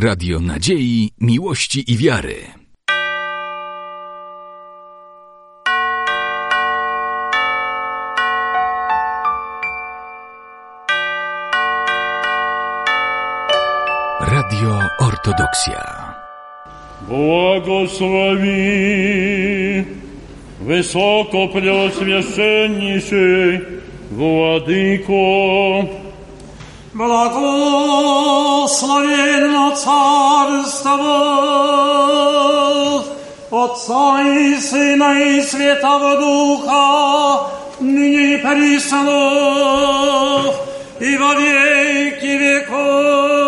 Radio Nadziei, Miłości i Wiary. Radio Ortodoksja. Błogosławi wysoko preoswieszczenniejszy Władyko. Благословенно Царство Отца и Сына и Святого Духа, ныне и присно, и во веки веков.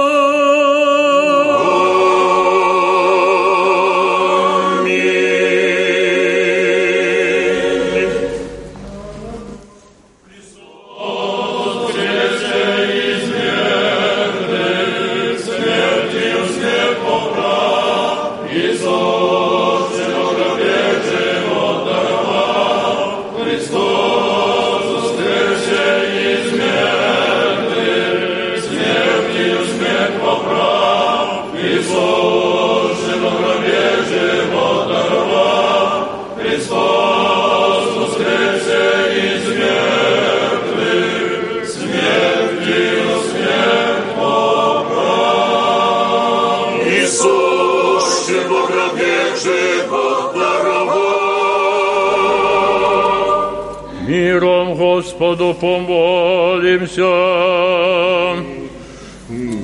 Господу помолимся.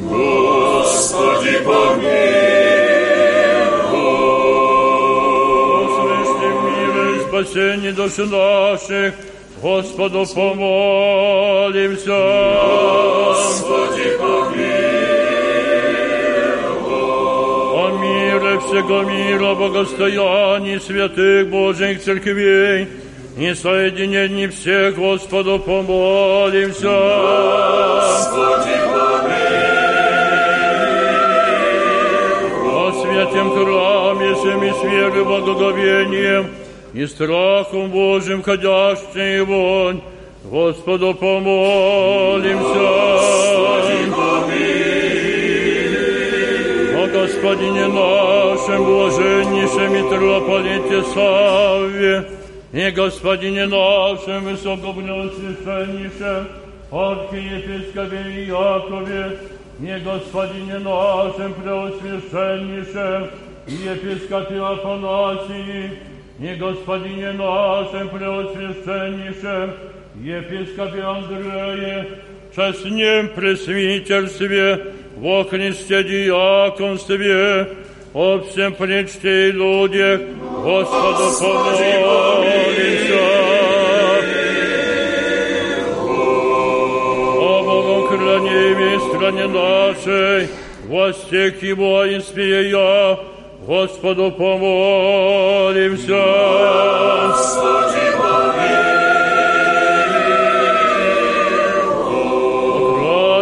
Господи, помилуй. Услышьте в мире и спасении души наших, Господу помолимся. Господи, помилуй. О мире всего мира, богостоянии святых Божьих церквей и соединении всех Господу помолимся. Господи, О святем храме, всем и с верой, благоговением и страхом Божьим ходящий вонь, Господу помолимся. О Господине нашем, блаженнейшем митрополите Савве, и Господине нашем, высокопреосвященнейшем, архиепископе Якове, и Господине нашем, преосвященнейшем, епископе Афанасии, и Господине нашем, преосвященнейшем, епископе Андрее, честнем пресвитерстве, во Христе диаконстве, о всем пречте и людях, Господу помолимся. О Богом храними стране нашей, во стех его я, Господу помолимся. Господи,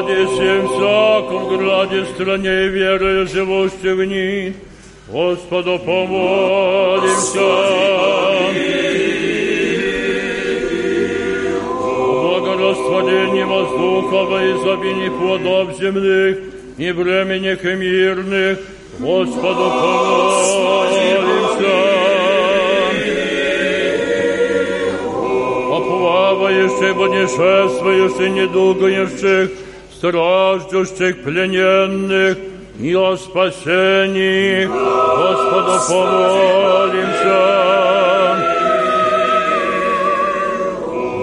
Граде всем всяком граде стране веры живущих в них, Господу помолимся. Благорастворение воздуха во изобилии плодов земных и временных и мирных, Господу помолимся. оплавающих, путешествующих, недугающих, страждущих, плененных, и о спасении Господу помолимся.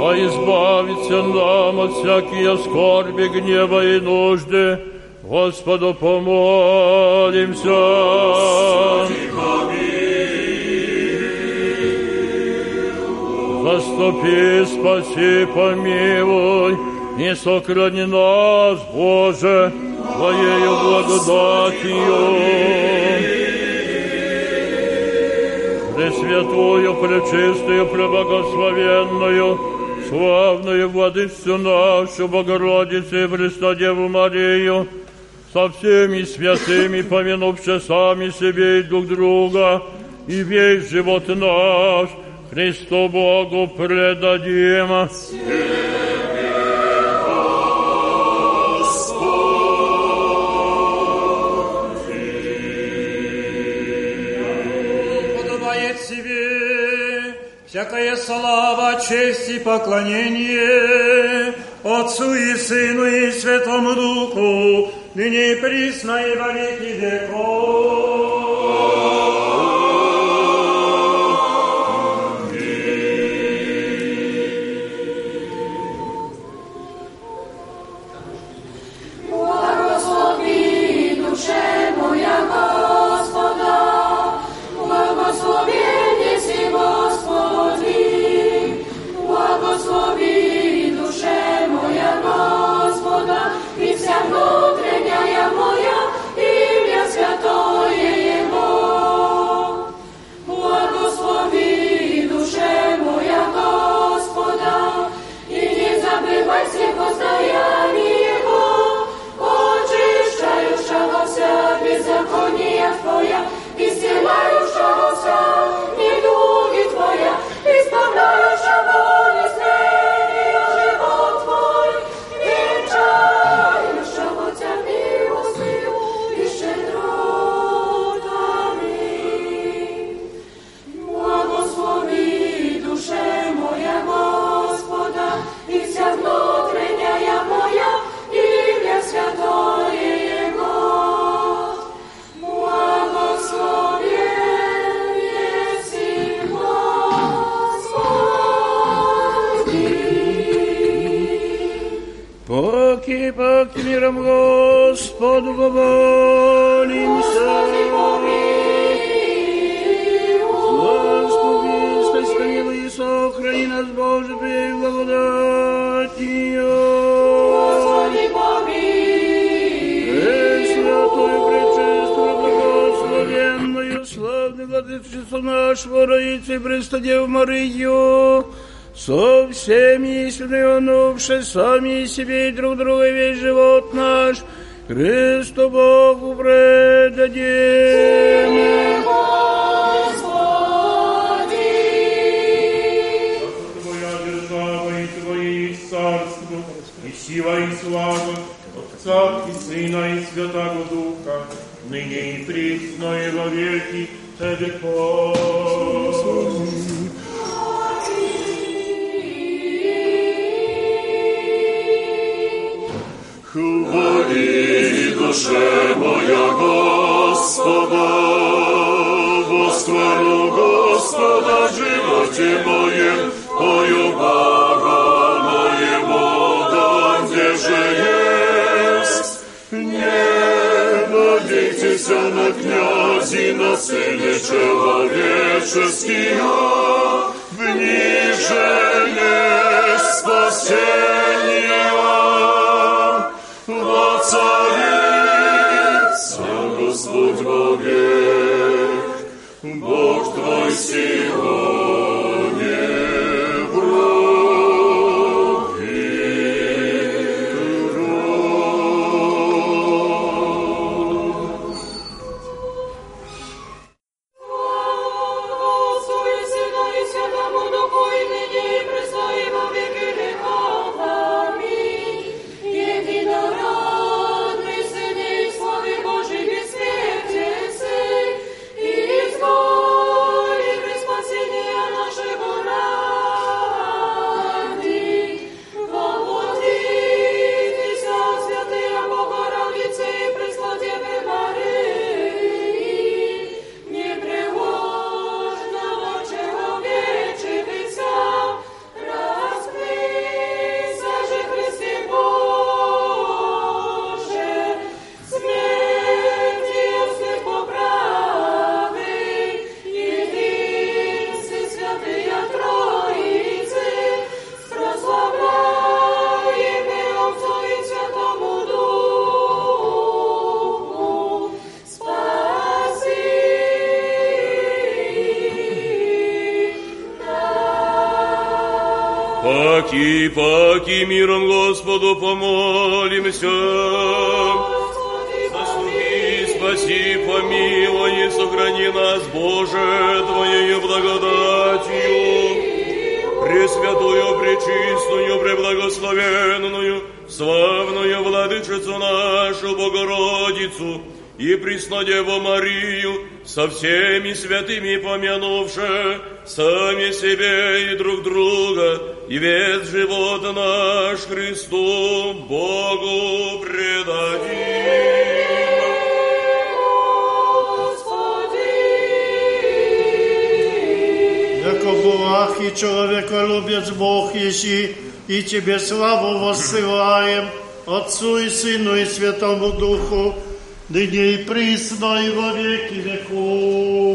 А избавиться нам от всякие скорби, гнева и нужды, Господу помолимся. Заступи, спаси, помилуй, и сохрани нас, Боже, Твоею благодатью. Пресвятую, пречистую, преблагословенную, славную Владычцу нашу, Богородицу и Христа Деву Марию, со всеми святыми, помянувши сами себе и друг друга, и весь живот наш Христу Богу предадим. Тебе всякая слава, честь и поклонение Отцу и Сыну и Святому Духу, ныне и присно и во веки веков. От миром Господу помолимся. Господи, спасибо, и сохрани нас, Боже, при благодатью. Славный Владычицу нашего Раицы, Престадев Марию, со всеми исследованувши сами себе и друг друга весь живот наш, Христу Богу предадим. Твоя держава и Твое царство, и сила и слава Отца и Сына и Святого Духа, ныне и присно и во веки веков. Хвали душе моя Господа, восхвалю Господа в животе моем, пою Бога моего, да где же есть. Не надейтесь на князи, на сыне человеческие, в ниже есть спасение. Воцарится Господь Вовек, Бог твой сегодня Господу помолимся. Господи, Заступи, спаси, помилуй и сохрани нас, Боже, Твоею благодатью, Пресвятую, Пречистую, Преблагословенную, Славную Владычицу нашу Богородицу и Преснодеву Марию, со всеми святыми помянувши сами себе и друг друга, и весь живот наш, i człowiekolubiec Bóg, jeśli i Ciebie sławą wysyłałem, Otcu i Synu i Świętemu Duchu, nynie i prysno w wieki wieków.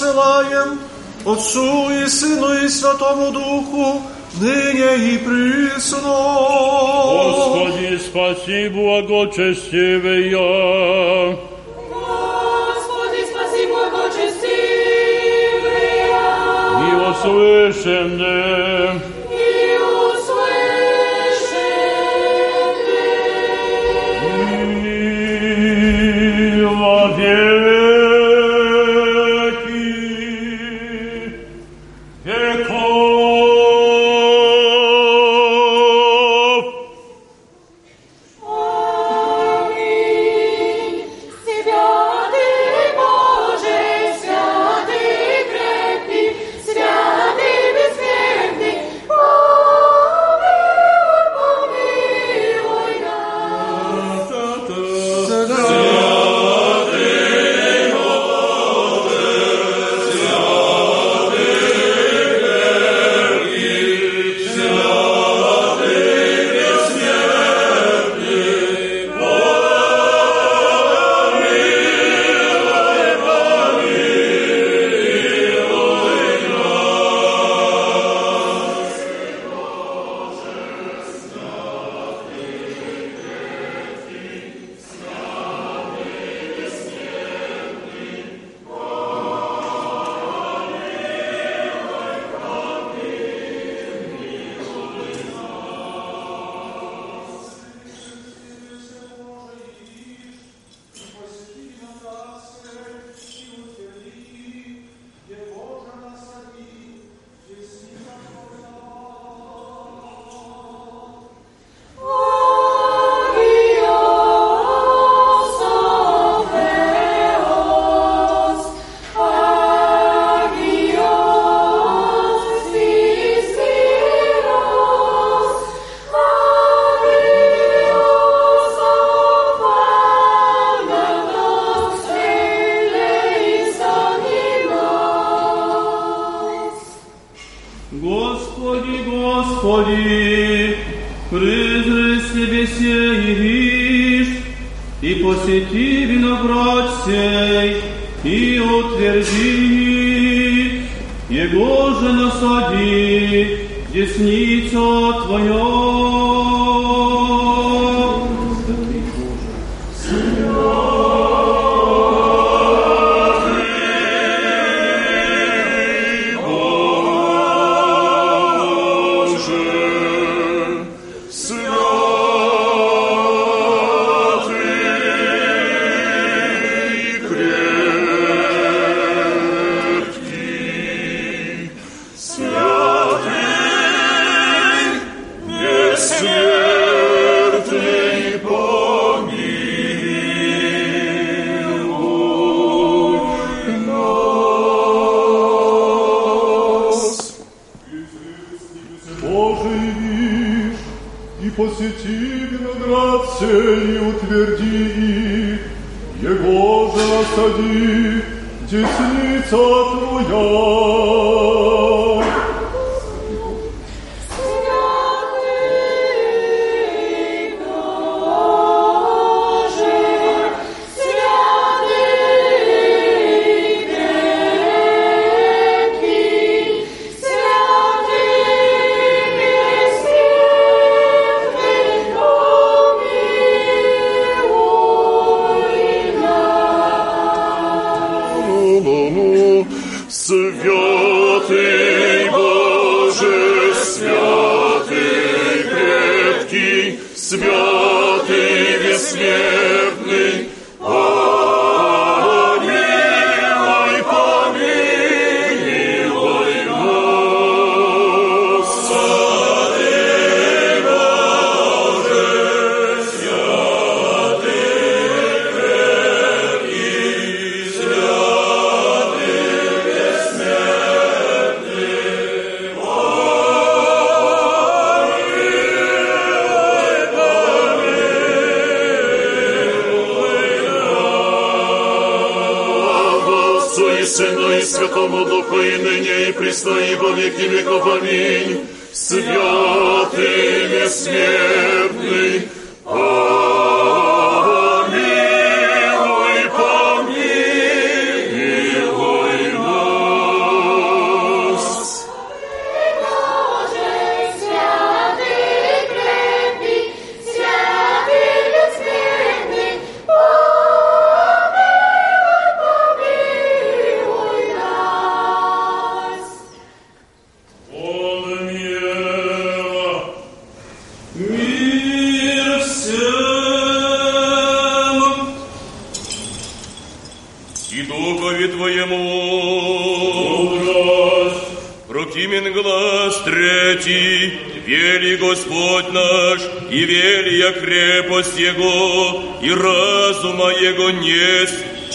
посылаем Отцу и Сыну и Святому Духу, ныне и присно. Господи, спаси благочестивые.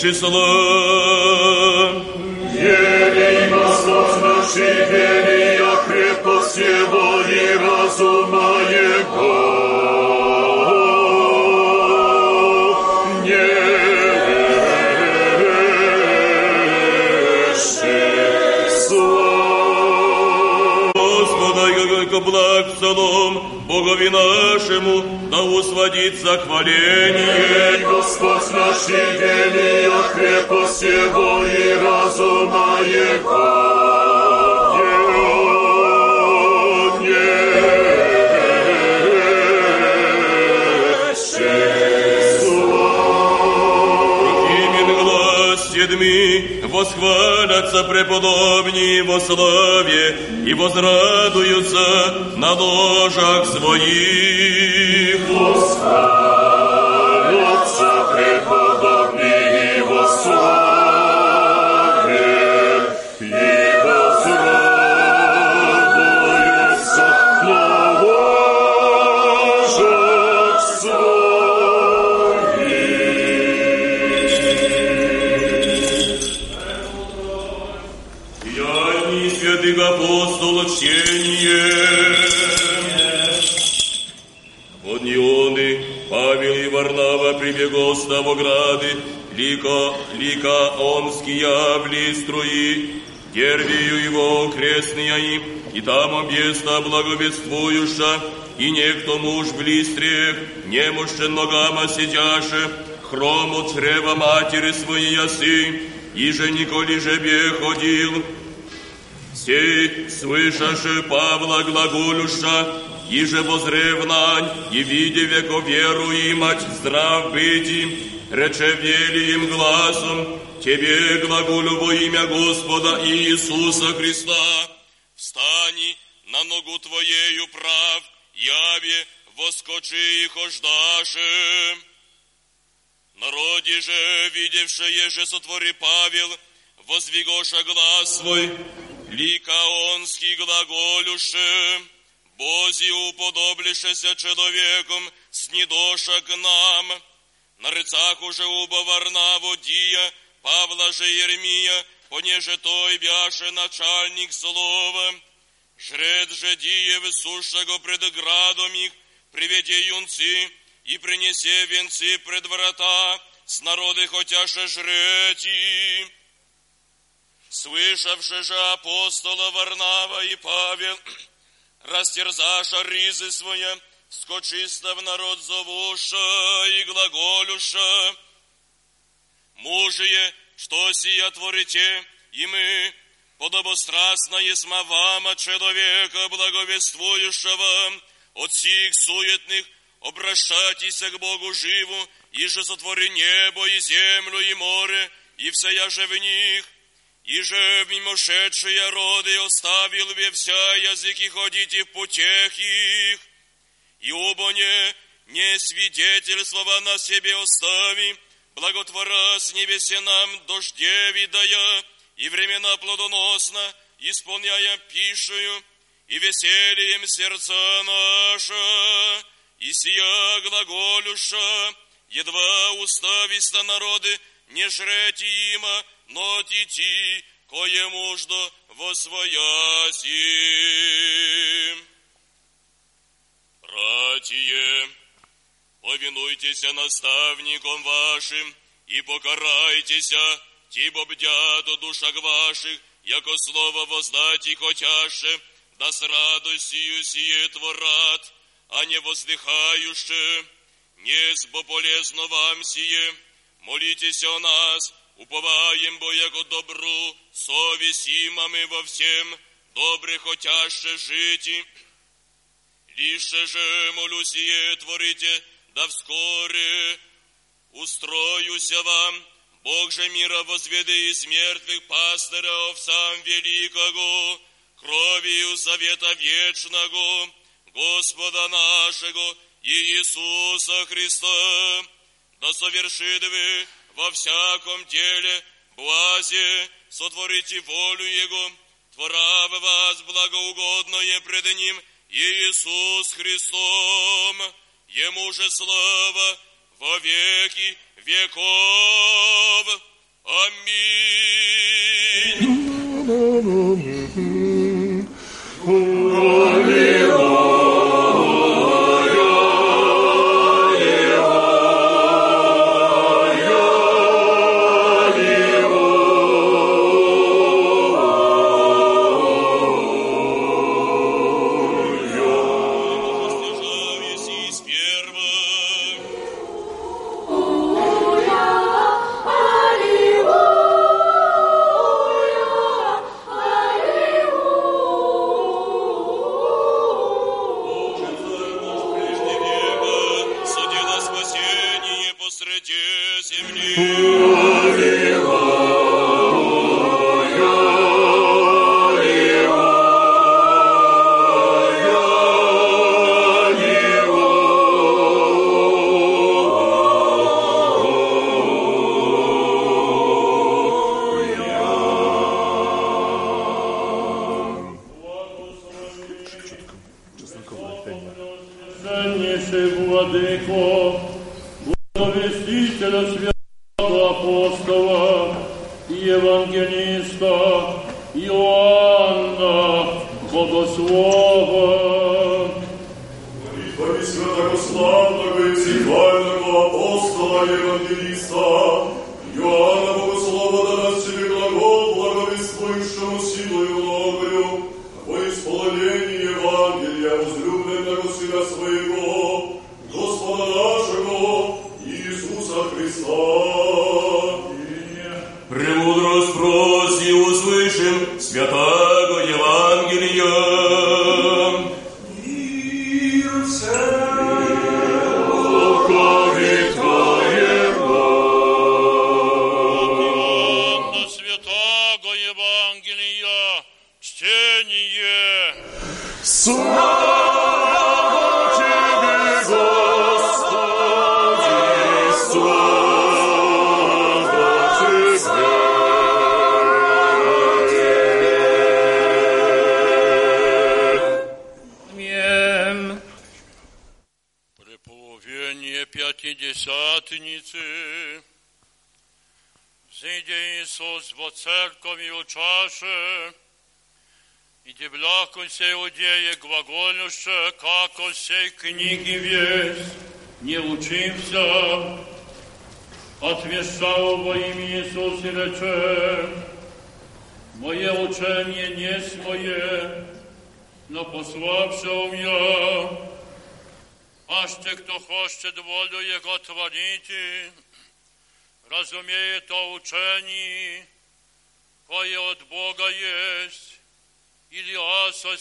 is the Lord. собрании святых апостолов чтение. От Ионы Павел и Варнава прибегал с Новограды, лика, лика Омские в струи, Дервию его крестные им, и там объеста благовествуюша, и некто муж в листре, немощен ногама сидяше, хрому чрева матери своей ясы, и же николи жебе ходил, Сей, слышаше Павла глаголюша, и же возревнань, и видя веко веру имать здрав быти, рече велиим глазом, Тебе глаголю во имя Господа Иисуса Христа, встани на ногу Твоею прав, яве воскочи и хождаше. Народе же, видевшее же сотвори Павел, возвигоша глаз свой, ликаонский глаголюше, Бози уподоблишеся человеком, снидоша к нам, на рыцах уже уба Варнаву Дия, Павла же Ермия, понеже той бяше начальник слова, жред же Дие высушего пред градом их, приведе юнцы, и принесе венцы пред врата, с народы хотяше жрети. Слышавши же апостола Варнава и Павел, растерзаша ризы своя, скочисто в народ зовуша и глаголюша. Мужие, что сия творите, и мы, подобострастно есма вама, человека благовествующего, от сих суетных, обращайтесь к Богу живу, и же сотвори небо и землю и море, и вся же в них, и же мимошедшие роды оставил ве вся языки ходите в путях их, и обоне не свидетельствова на себе остави, благотвора с небесе нам дожде видая, и времена плодоносно исполняя пишую, и весельем сердца наша, и сия глаголюша, едва устависта народы, не жрете има, но тити, кое муждо восвояси. Братье, повинуйтесь наставникам вашим и покарайтеся, тибо бдят о душах ваших, яко слово воздать и хотяше, да с радостью сие творат, а не воздыхающе, не сбо полезно вам сие, молитесь о нас, уповаем бо яко добру, совестимами во всем, добре хотяще жити, Лише же молю сие творите, да вскоре устроюся вам, Бог же мира возведы из мертвых пастыря овцам великого, кровью завета вечного, Господа нашего Иисуса Христа, да совершит вы во всяком деле блазе, сотворите волю Его, твора в вас благоугодное пред Ним, Иисус Христом, Ему же слава во веки веков. Аминь. Служаве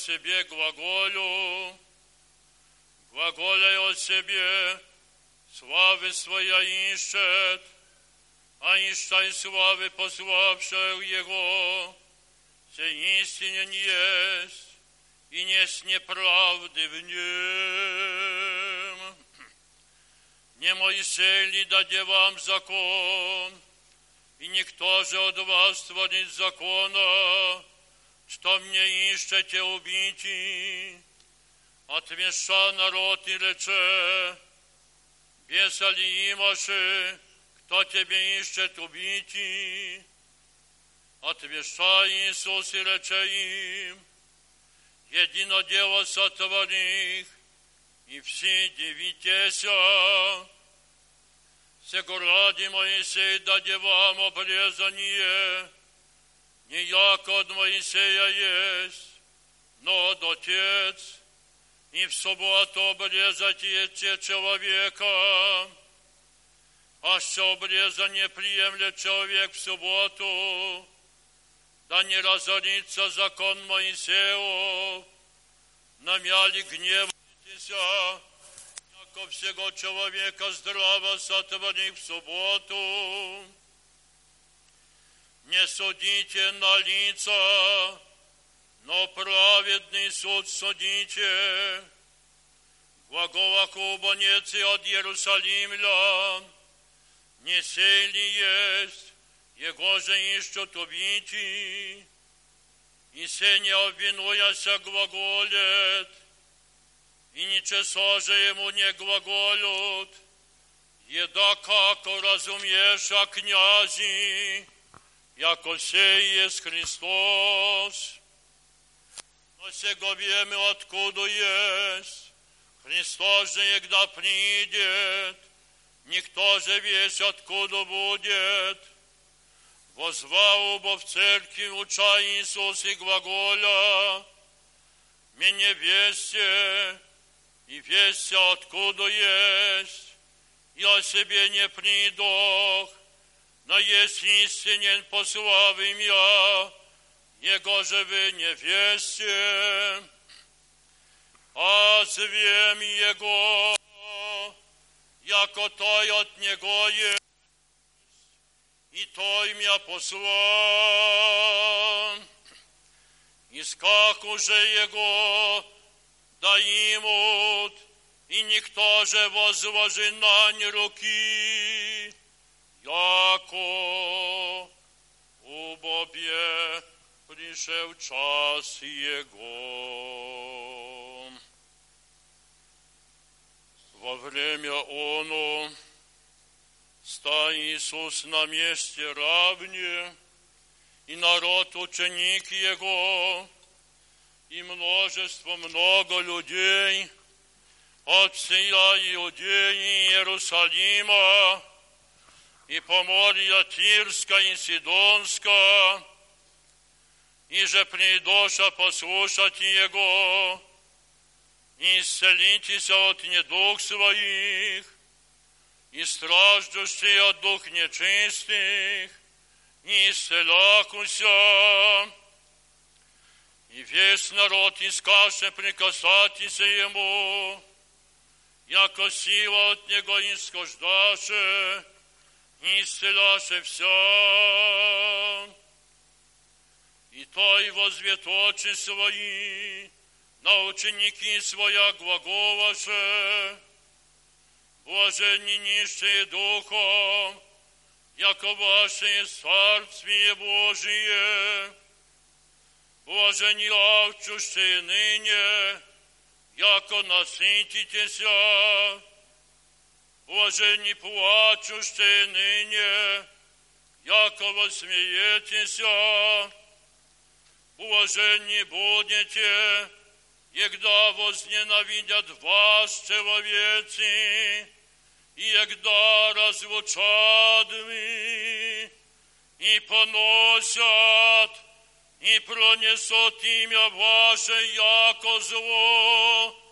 себе глаголю, глаголяй о себе, славы своя ищет, а ищай славы пославшего Его, се истинен есть, и несть неправды в нем. Не Моисей ли даде вам закон, и никто же от вас творит закона, что мне ищете убить, отвеша народ и рече, беса ли имаши, кто тебе ищет убить, отвеша Иисус и рече им, едино дело сотворих, и все дивитеся. Сего ради Моисей даде вам обрезание, не яко от Моисея есть, но от Отец, и в субботу обрезайте человека, а что обрезание приемлет человек в субботу, да не разорится закон Моисеев, намяли гневайтесь, яко всего человека здраво сотворив в субботу. Не судите на лица, но праведный суд судите. Глагола кубанец и от Иерусалимлян, не сей ли есть, его же ищут убить, и се не обвинуяся глаголет, и ничего же ему не глаголют, еда како разумеша князи, яко сей есть Христос. Но сего время откуда есть, Христос же егда придет, никто же весь откуда будет, возвал бо в церкви уча Иисус и глаголя, мне весте, и весте откуда есть, я себе не придох, но есть истинен пославим я, Его же вы не весте, а звем Его, яко той от Него есть, и той меня послан. Искак уже Его да имут, и никто же возложи на не руки, яко убобе пришел час Его. Во время оно ста Иисус на месте равне, и народ ученик Его, и множество много людей от всея Иудеи и Иерусалима, и поморья Тирска и Сидонска, и же придоша послушать Его, исцелитесь от недуг своих, и страждущие от дух нечистых, не исцелякуся, и весь народ искаше прикасатися ему, яко сила от него исхождаше, и исцеляше все. И той возвет очи свои, на ученики своя глаголаше, блаженни нищие духом, яко ваше царствие Божие, блаженни алчущие ныне, яко насытитеся, блаженни плачущие ныне, яко восмеетеся, блаженни будете, егда возненавидят вас человецы, и егда разлучат мы, и поносят, и пронесут имя ваше, яко зло,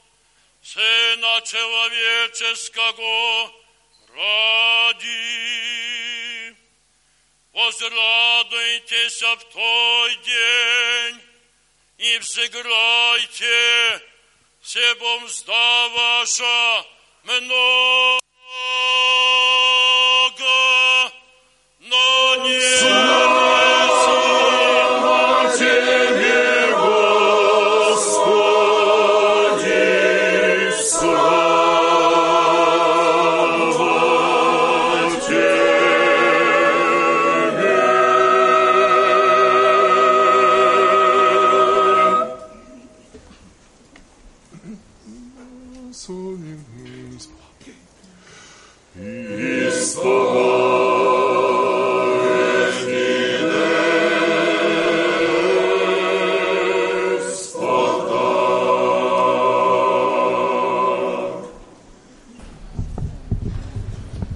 Сына Человеческого ради. Возрадуйтесь в той день, и взыграйте, все мзда ваша много, но не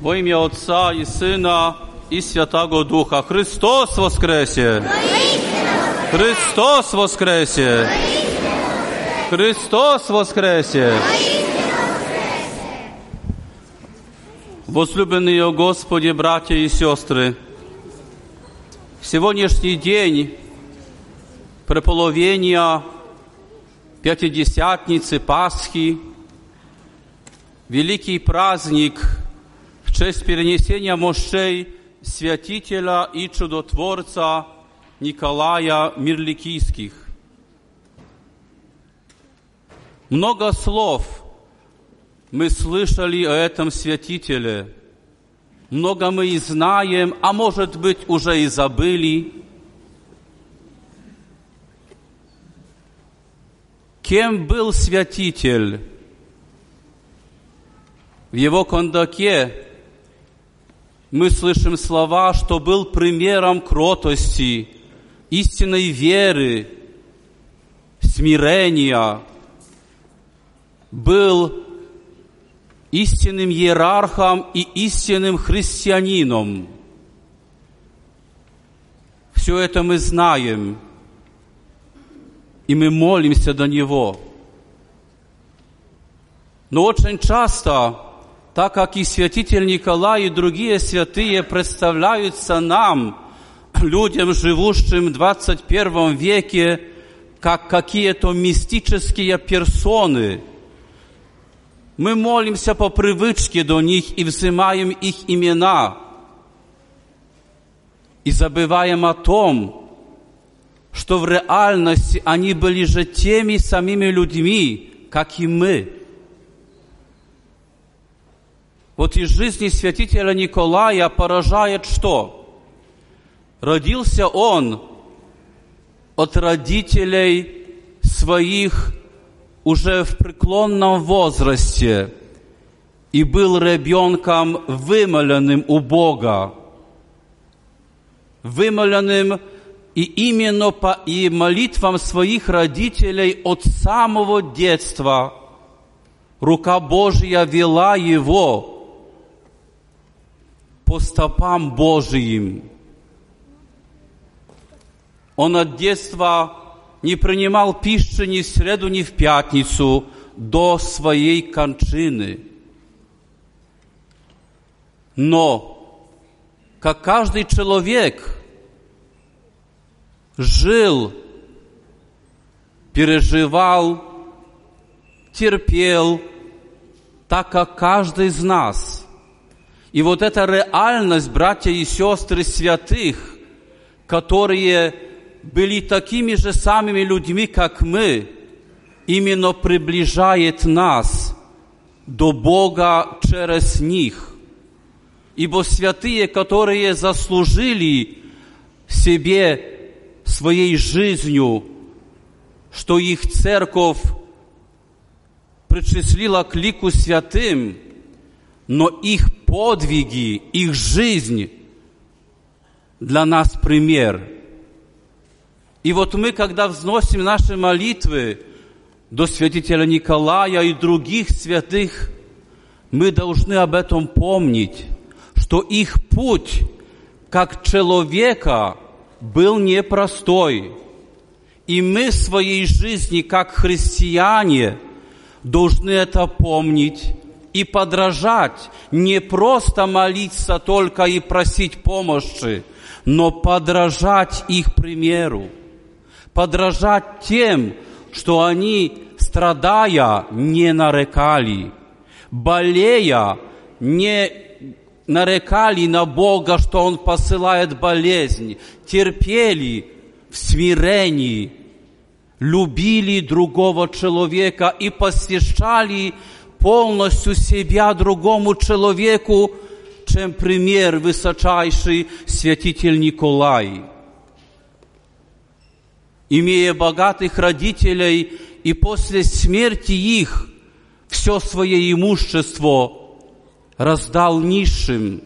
Во имя Отца и Сына и Святаго Духа. Христос воскресе! Христос воскресе! Христос воскресе! Возлюбленные Господи, братья и сестры, сегодняшний день преполовения Пятидесятницы, Пасхи, великий праздник в честь перенесения мощей святителя и чудотворца Николая Мирликийских. Много слов мы слышали о этом святителе. Много мы и знаем, а может быть уже и забыли. Кем был святитель? В его кондаке мы слышим слова, что был примером кротости, истинной веры, смирения, был истинным иерархом и истинным христианином. Все это мы знаем, и мы молимся до Него. Но очень часто, так как и святитель Николай и другие святые представляются нам, людям, живущим в 21 веке, как какие-то мистические персоны – мы молимся по привычке до них и взимаем их имена. И забываем о том, что в реальности они были же теми самими людьми, как и мы. Вот из жизни святителя Николая поражает что? Родился он от родителей своих уже в преклонном возрасте и был ребенком вымоленным у Бога, вымоленным и именно по и молитвам своих родителей от самого детства рука Божья вела его по стопам Божьим. Он от детства не принимал пищи ни в среду, ни в пятницу, до своей кончины. Но, как каждый человек жил, переживал, терпел, так как каждый из нас. И вот эта реальность, братья и сестры святых, которые были такими же самыми людьми, как мы, именно приближает нас до Бога через них. Ибо святые, которые заслужили себе своей жизнью, что их церковь причислила к лику святым, но их подвиги, их жизнь для нас пример. И вот мы, когда взносим наши молитвы до святителя Николая и других святых, мы должны об этом помнить, что их путь как человека был непростой. И мы в своей жизни, как христиане, должны это помнить и подражать, не просто молиться только и просить помощи, но подражать их примеру, подражать тем, что они, страдая, не нарекали, болея, не нарекали на Бога, что Он посылает болезнь, терпели в смирении, любили другого человека и посвящали полностью себя другому человеку, чем пример высочайший святитель Николай. Имея богатых родителей и после смерти их все свое имущество раздал низшим.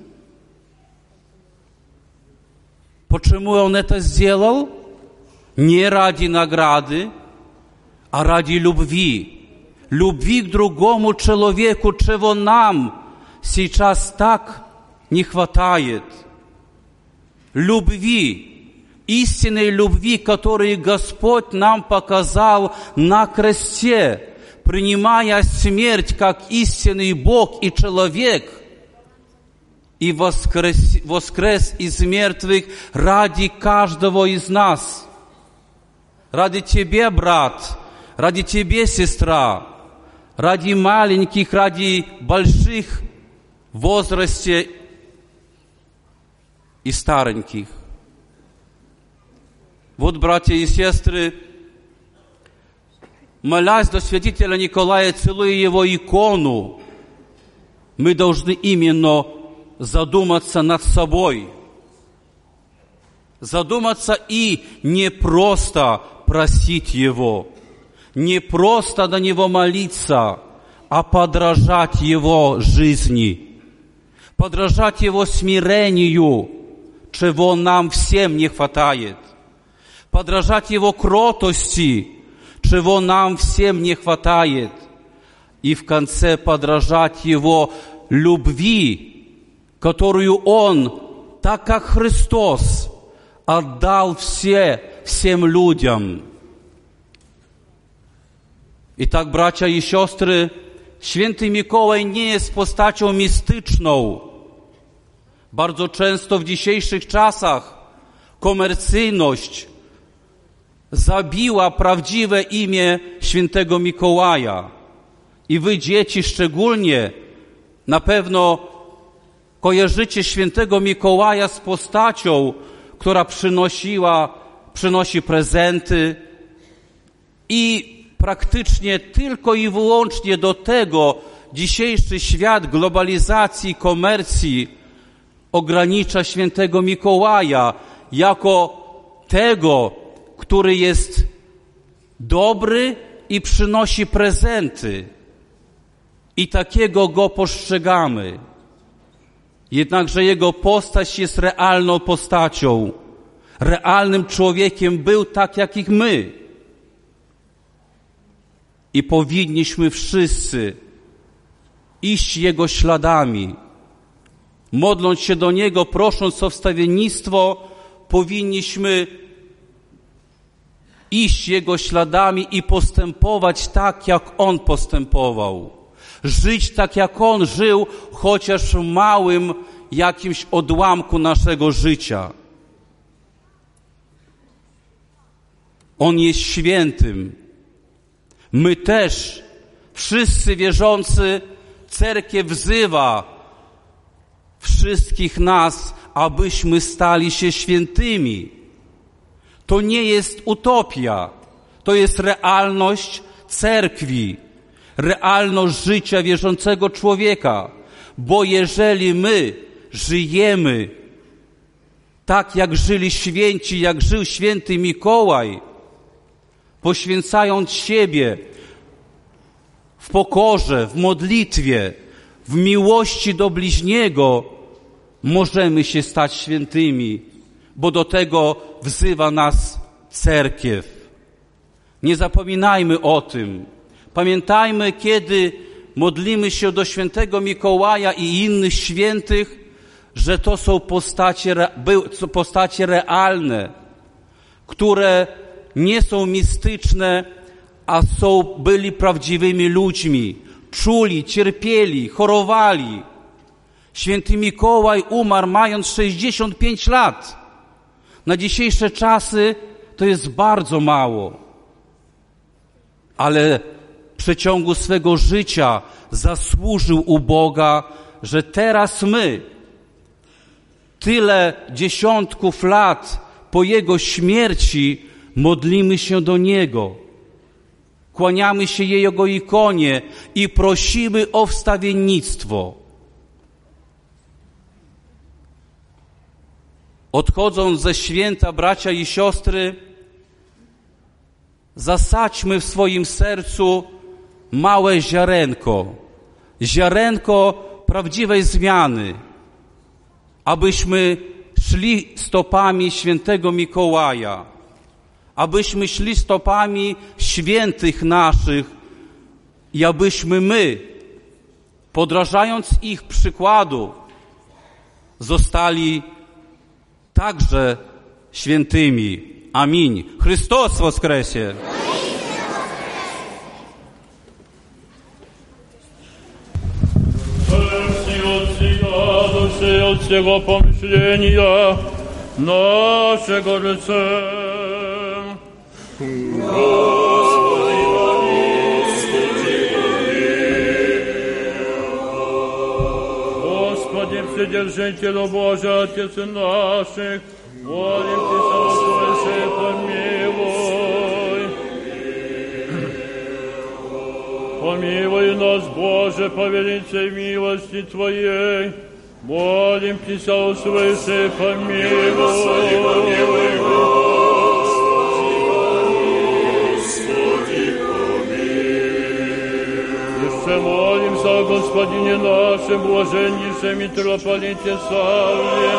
Почему он это сделал? Не ради награды, а ради любви. Любви к другому человеку, чего нам сейчас так не хватает. Любви, истинной любви, которую Господь нам показал на кресте, принимая смерть как истинный Бог и человек, и воскрес, воскрес из мертвых ради каждого из нас. Ради тебе, брат, ради тебе, сестра, ради маленьких, ради больших в возрасте и стареньких. Вот, братья и сестры, молясь до святителя Николая, целуя его икону, мы должны именно задуматься над собой. Задуматься и не просто просить Его, не просто до Него молиться, а подражать Его жизни, подражать Его смирению, чего нам всем не хватает, подражать Его кротости, чего нам всем не хватает, и в конце подражать Его любви, которую Он, так как Христос, отдал все, всем людям. Итак, братья и сестры, święty Mikołaj nie jest postacią mistyczną. Bardzo często w dzisiejszych czasach komercyjność zabiła prawdziwe imię świętego Mikołaja. I wy, dzieci, szczególnie na pewno kojarzycie świętego Mikołaja z postacią, która przynosiła, przynosi prezenty i praktycznie tylko i wyłącznie do tego dzisiejszy świat globalizacji, komercji ogranicza świętego Mikołaja jako tego, który jest dobry i przynosi prezenty. I takiego go postrzegamy. Jednakże jego postać jest realną postacią. Realnym człowiekiem był tak, jak ich my. I powinniśmy wszyscy iść Jego śladami. Modląc się do Niego, prosząc o wstawiennictwo, powinniśmy iść Jego śladami i postępować tak, jak On postępował. Żyć tak, jak On żył, chociaż w małym jakimś odłamku naszego życia. On jest świętym. My też, wszyscy wierzący, cerkiew wzywa wszystkich nas, abyśmy stali się świętymi. To nie jest utopia, to jest realność cerkwi, realność życia wierzącego człowieka. Bo jeżeli my żyjemy tak, jak żyli święci, jak żył święty Mikołaj, poświęcając siebie w pokorze, w modlitwie, w miłości do bliźniego, możemy się stać świętymi, bo do tego wzywa nas cerkiew. Nie zapominajmy o tym. Pamiętajmy, kiedy modlimy się do świętego Mikołaja i innych świętych, że to są postacie, postacie realne, które nie są mistyczne, a są, byli prawdziwymi ludźmi. Czuli, cierpieli, chorowali. Święty Mikołaj umarł mając 65 lat. Na dzisiejsze czasy to jest bardzo mało. Ale w przeciągu swego życia zasłużył u Boga, że teraz my, tyle dziesiątków lat po Jego śmierci, modlimy się do Niego. Kłaniamy się Jego ikonie i prosimy o wstawiennictwo. Odchodząc ze święta, bracia i siostry, zasadźmy w swoim sercu małe ziarenko, ziarenko prawdziwej zmiany, abyśmy szli stopami świętego Mikołaja, abyśmy szli stopami świętych naszych i abyśmy my, podrażając ich przykładu, zostali także świętymi. Amin. Chrystus woskresie! od Ciego pomyślenia naszego rycerza. Вседержителю Божий, Отец наших, молим Ты, свыше помилуй. Помилуй нас, Боже, по величей милости Твоей, молим Тебя, свыше помилуй. Jeszcze молимся о Господине нашем, блаженнейшем митрополите Савве,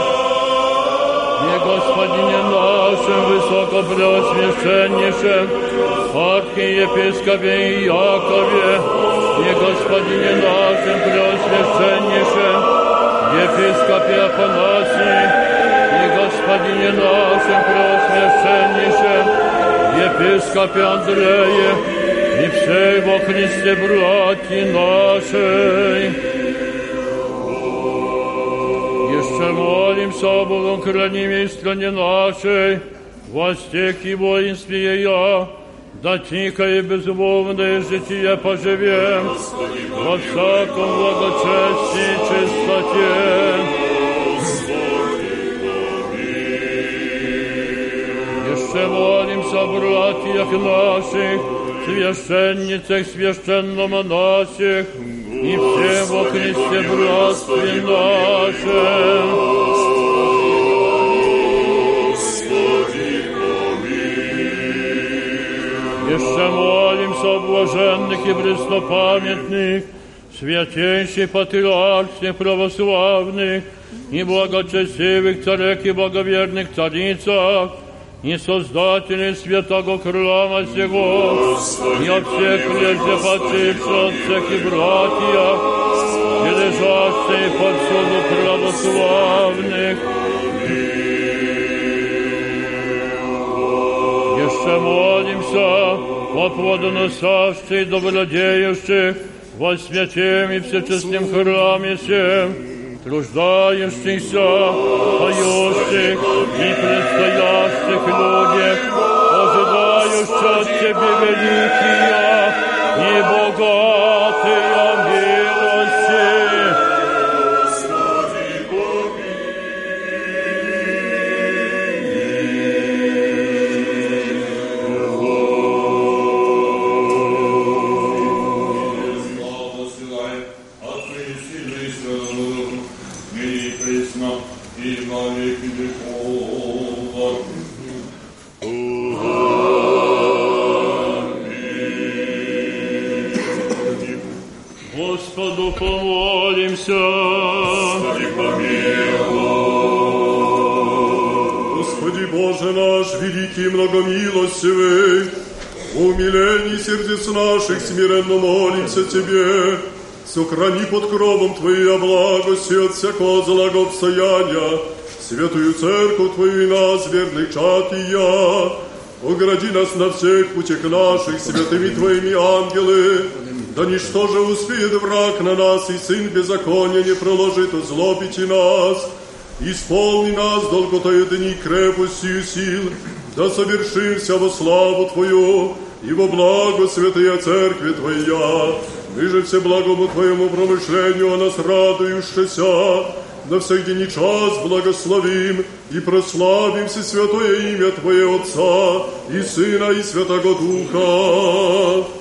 и Господине нашем, высокопреосвященнейшем, архиепископе Иакове, и Господине нашем, преосвященнейшем, епископе Афанасии, и Господине нашем, преосвященнейшем, епископе Андрее, и всей во Христе, братья нашей. Еще молимся об хранимой стране нашей, во стех и воинстве я, да тихо и безмолвное житие поживем, во всяком благочестии и чистоте. Jeszcze молимся о братьях наших, священницах, священномонасях и всем во Христе братстве нашем. Еще молимся о блаженных и преснопамятных, святейших патриархах православных и благочестивых царях и благоверных царицах, и Создателей святого храма сего, и от всех прежде почивших отцах и братьях, и лежащих повсюду православных. Еще молим Христа, от водоносавший до владеющих, во святем и всечестном храме всем, труждающихся, поющих и предстоящих людях, ожидающих от Тебе великие и богатые Помолимся. Господи Боже наш, великий и многомилостивый, в умилении сердец наших смиренно молимся Тебе, сохрани под кровом Твоей благости от всякого злого обстояния, святую церковь Твою и нас, верных чад и я, огради нас на всех путях наших, святыми Твоими ангелы, да ничто же успеет враг на нас, и сын беззакония не проложит озлобить и нас, Исполни нас долготою дни крепостью сил, да совершимся во славу Твою и во благо святая Церкви Твоя. Мы же все благому Твоему промышлению о нас радующийся, на всех день и час благословим и прославим все святое имя Твое Отца и Сына и Святого Духа.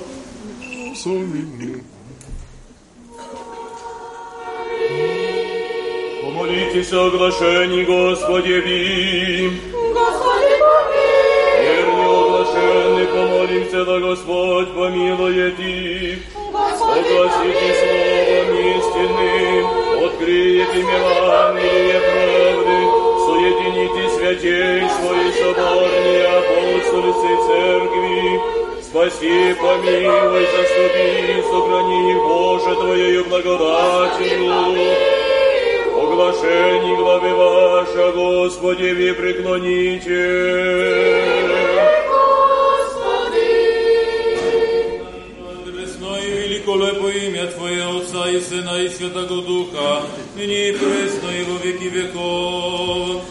Помолитесь о оглашении Господеви. Господи, помилуй. Верни оглашенный, помолимся, да Господь помилует их. Господи, Огласите словом истинным, открыете Евангелие правды, соедините святейство и соборные апостольцы церкви. Спаси, помилуй, заступи, сохрани Боже, Твоею благодатью. Оглашение главы ваша, Господи, ви преклоните. Пресное и великолепо имя Твое, Отца и Сына и Святого Духа, ныне и пресно и во веки веков.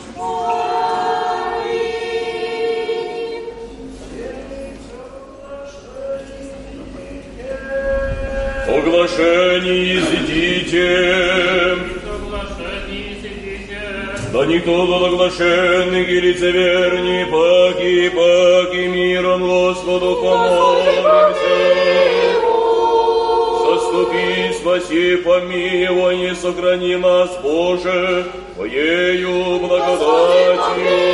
Оглашение изидите. Да никто был оглашенный и лицеверни, паки, паки, миром Господу помолимся. Заступи, спаси, помилуй, не сохрани нас, Боже, Твоею благодатью.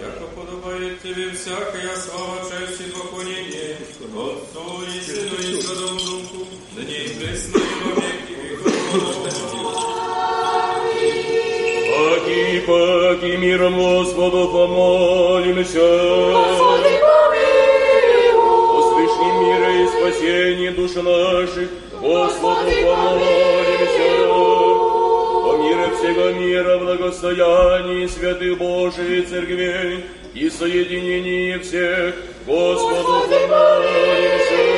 Яко подобает Тебе всякая слава, честь и поклонение, Отцу и Сыну и Святому Духу, да не и пресно и во веки веков. Паки, паки, миром Господу помолимся. Господи, помилуй. Услышни мира и спасение душ наших, Господу помолимся. О мире всего мира, благостоянии святых Божией церквей и соединении всех, Господу помолимся.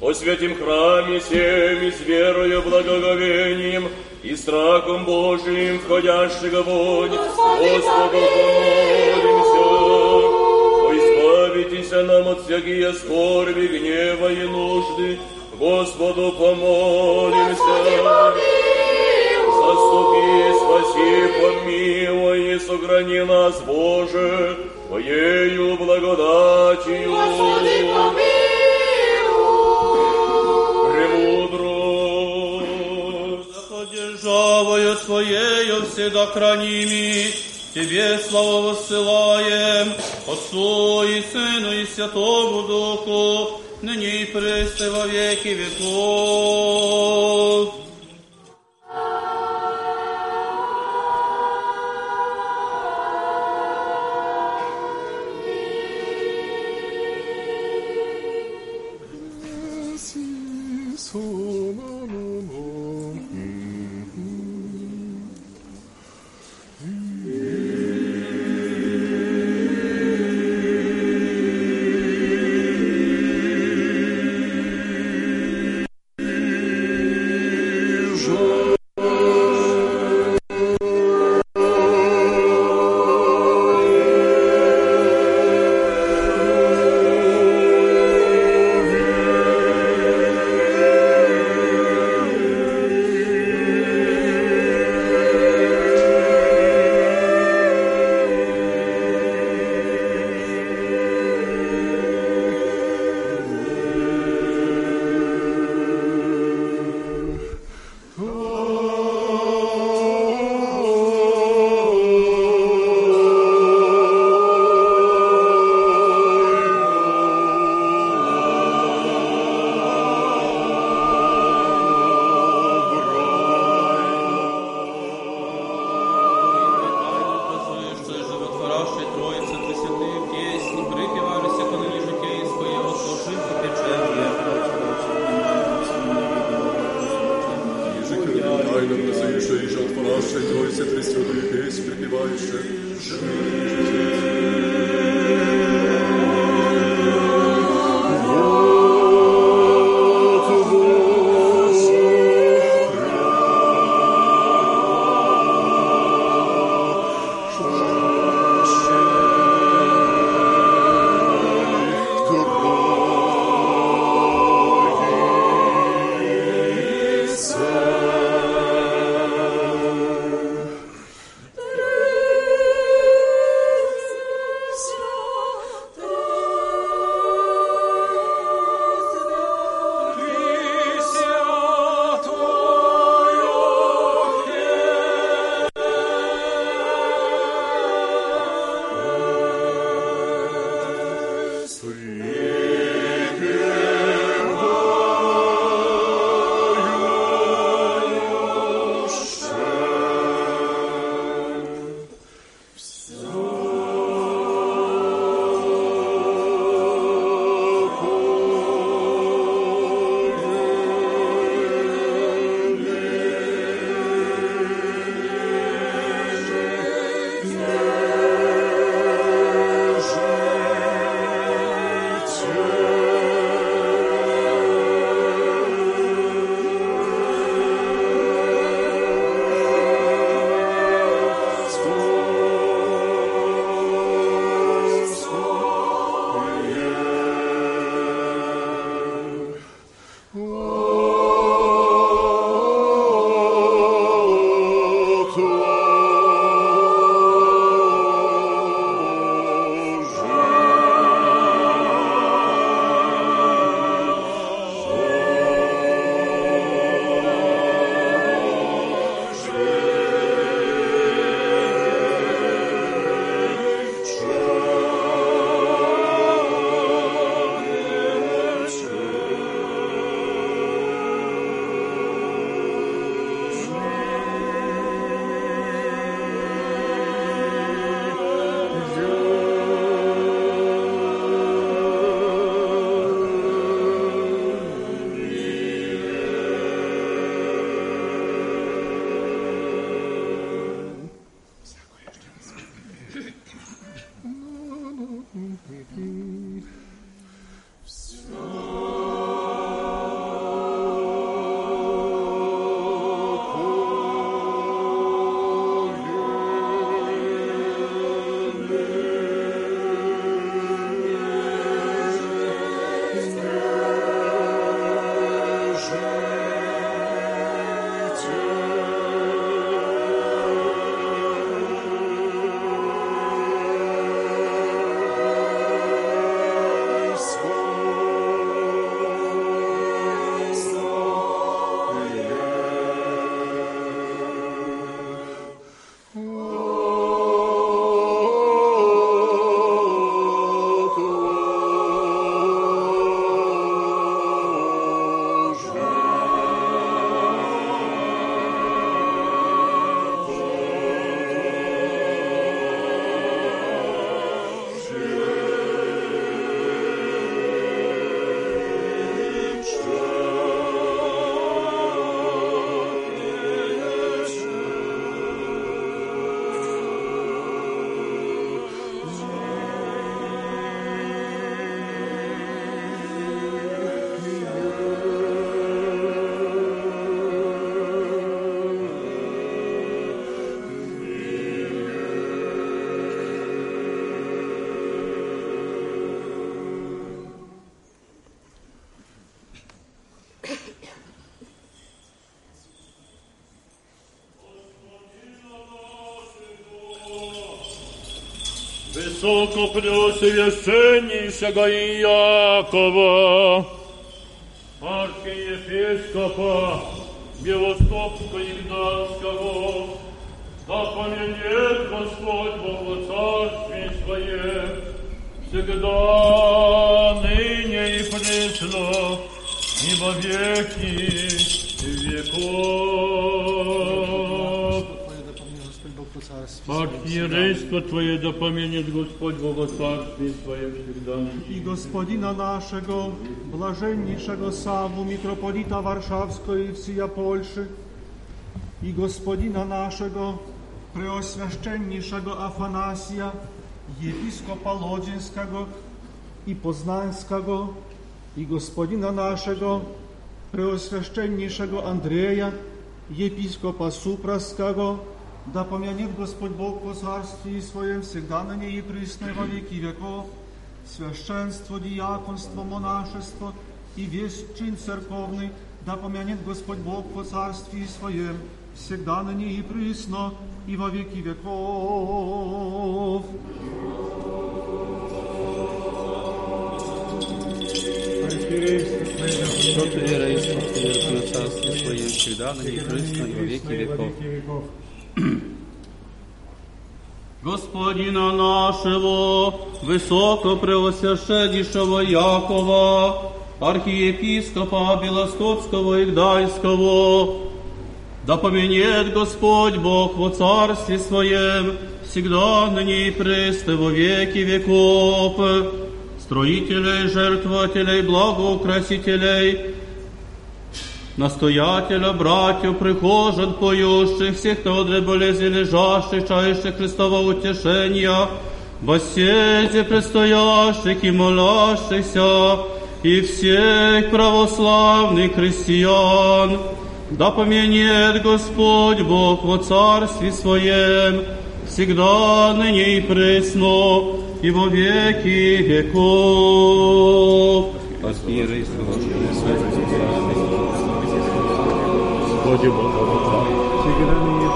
О святем храме всем и с верою, благоговением и страхом Божиим, входящего вонь, Господу помолимся. О, избавитесь нам от всякие скорби, гнева и нужды, Господу помолимся. Господи, помилуй. Заступи, спаси, помилуй и сохрани нас, Боже, Твоею благодатью. Господи, помилуй. Премудрость. Поддержавою Своею всегда храними, Тебе славу воссылаем, Отцу и Сыну и Святому Духу, ныне и престо во веки веков. Высокопреосвященнейшего Иакова, архиепископа Белостопского и Гданского, да поменет Господь во Царстве Своем, всегда, ныне и пресно, и во веки веков. Архиерейство Твое да поменит Господь во Царстве Своем всегда. i gospodina naszego, blażenniejszego Sawu, mitropolita warszawskiego i wsija Polszy, i gospodina naszego, Preoswiaszczenniejszego Afanasja, episkopa Lodzińskiego i Poznańskiego i gospodina naszego, Preoswiaszczenniejszego Andrzeja, episkopa Supraskiego, да помянет Господь Бог во Царстве Своем всегда на ней и присно и во веки веков, священство, диаконство, монашество и весь чин церковный, да помянет Господь Бог во Царстве Своем, всегда на ней и присно и во веки веков. Что ты вера и на царстве Своем, всегда на ней присно и во веки веков. Господина нашего, высокопреосвященнейшего Якова, архиепископа Белостопского и Гдайского, да поменет Господь Бог во Царстве Своем, всегда ныне и престы во веки веков, строителей, жертвователей, благоукрасителей, настоятеля, братьев, прихожан, поющих, всех, кто для болезни лежащих, чающих Христова утешения, во предстоящих и молящихся, и всех православных христиан, да поменет Господь Бог во Царстве Своем, всегда, ныне и пресно, и во веки веков. Архиерей Господи Бога, Всегда ныне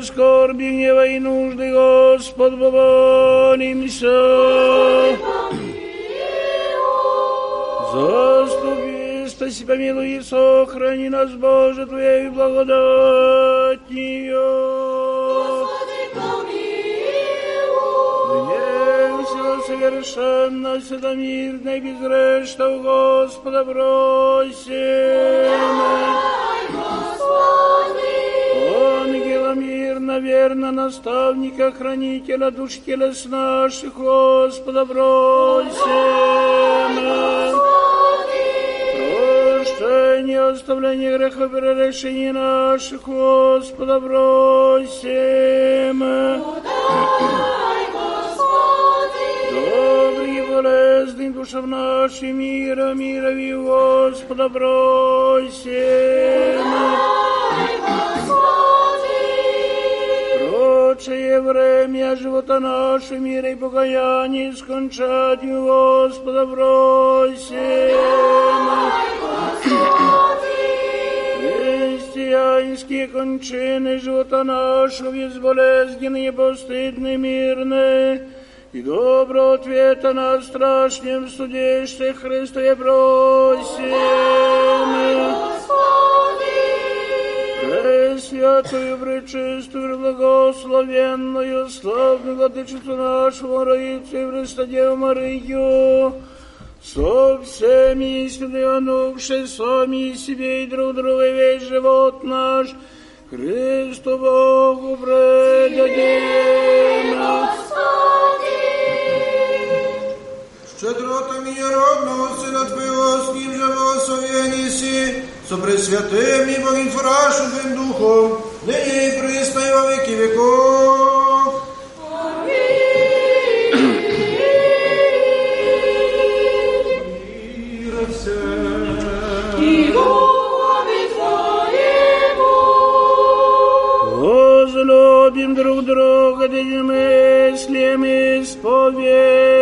Всякие скорби, гнева и нужды, Господь, помолимся. Заступи, спаси, помилуй и сохрани нас, Боже, Твоей благодатью. Совершенно, всегдомирно и безгрешно, Господа просим. Наставника, хранителя душ телес наших, Господа просим. Прощение, оставление греха, перерешение наших, Господа просим. Дай, Господи. Добрый и полезный душам нашим мира, мира и Господа просим. Дай, Прочее время живота нашего мира и покаяние скончать у Господа просим. Христианские кончины живота нашего безболезненные, постыдные, мирные, и доброго ответа на страшном суде, что Христе просим. Святую, пречистую, благословенную, славную владычицу нашу, Мараицу и Христодеву Марию, со всеми святые сами себе и друг друга весь живот наш, Христу Богу предадим. Щедротами родного Сына Твоего, с Ним же благословени си, со Пресвятым и Боготворящим Твоим Духом, ныне и присно и во веки веков. И Духове Твоему. Возлюбим друг друга, да и мыслим и исповем.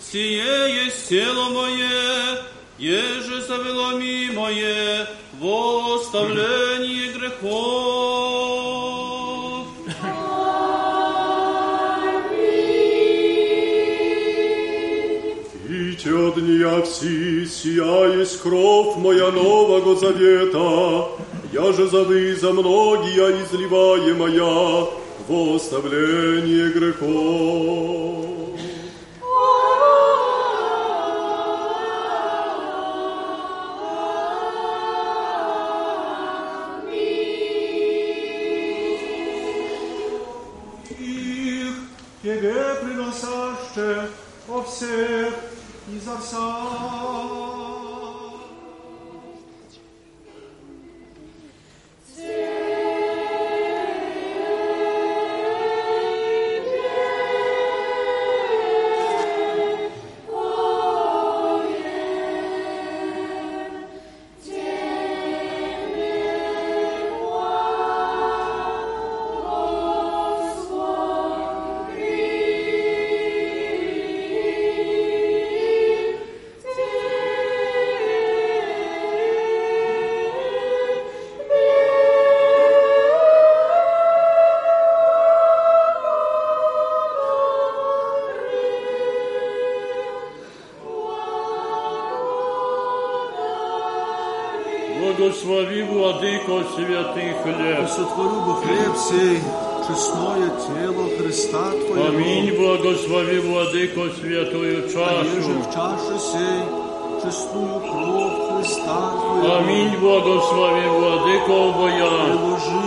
Сие есть тело мое, еже завело мое, во оставление грехов. Ите от дня вси, сия есть кровь моя нового завета, я же за вы, за многие изливаемая во оставление грехов. sœurs, ils en sont. Владыко, святый хлеб. Сотворю бы хлеб сей, честное тело Христа Твоего. Аминь, благослови, Владыко, святую А еже чашу. в чаше сей, честную кровь Христа Твоего. Аминь, благослови, Владыко, Боя. Приложи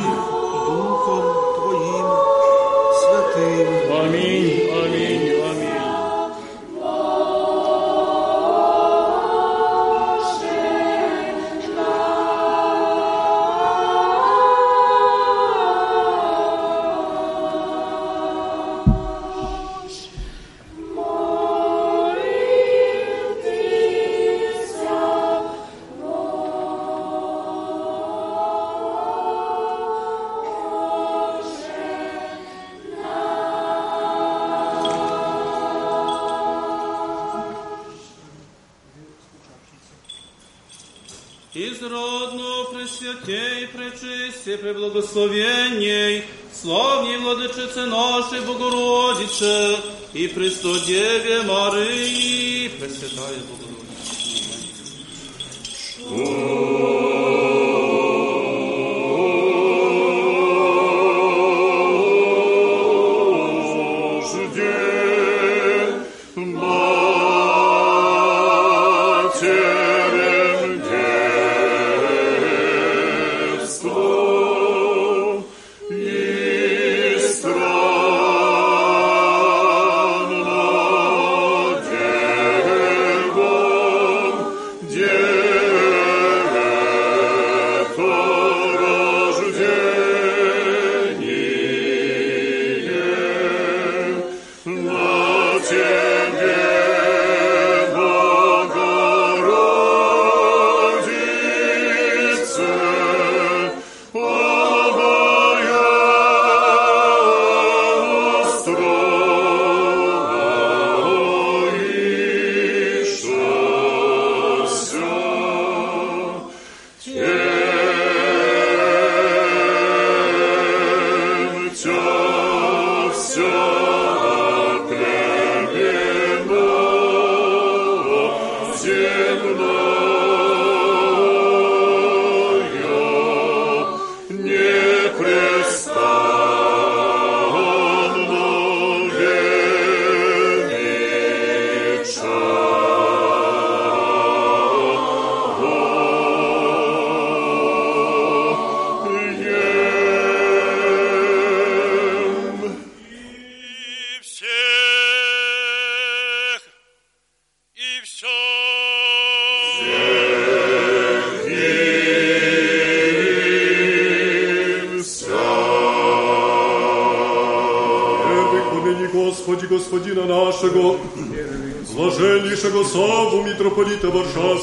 преблагословенней, славней владычице нашей Богородице и Престодеве Марии, Пресвятая Богородица.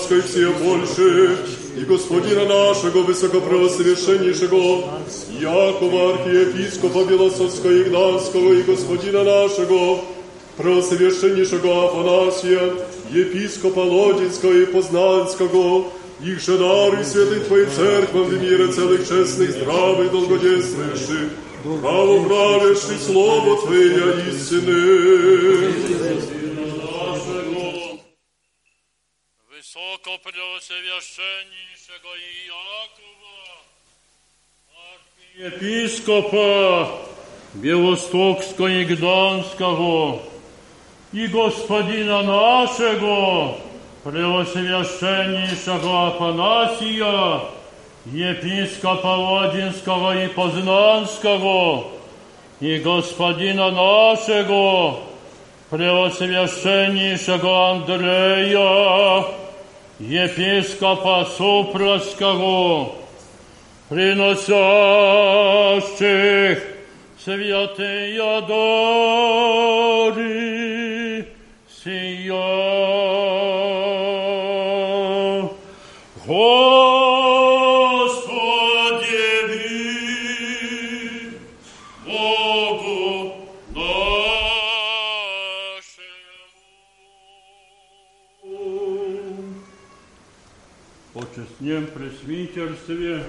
Варшавской, все больше, и Господина нашего, высокопревосовершеннейшего, Якова, архиепископа Белосовского и Гданского, и Господина нашего, превосовершеннейшего Афанасия, епископа Лодинского и Познанского, их же дары святой Твоей церквам в мире целых честных, здравых, долгодействующих, право правящий слово Твоя истины. do Wszechwieszczenniczego Jakuba, arciepiskopa Białostoksko i Gdańskiego i Gospodina naszego, Preoswieszczenniczego Afanasija, Episkopa Łodzieńskiego i Poznańskiego i Gospodina naszego, Preoswieszczenniczego Andrzeja, епископа Супровского, приносящих святые дары сия. пресвитерстве,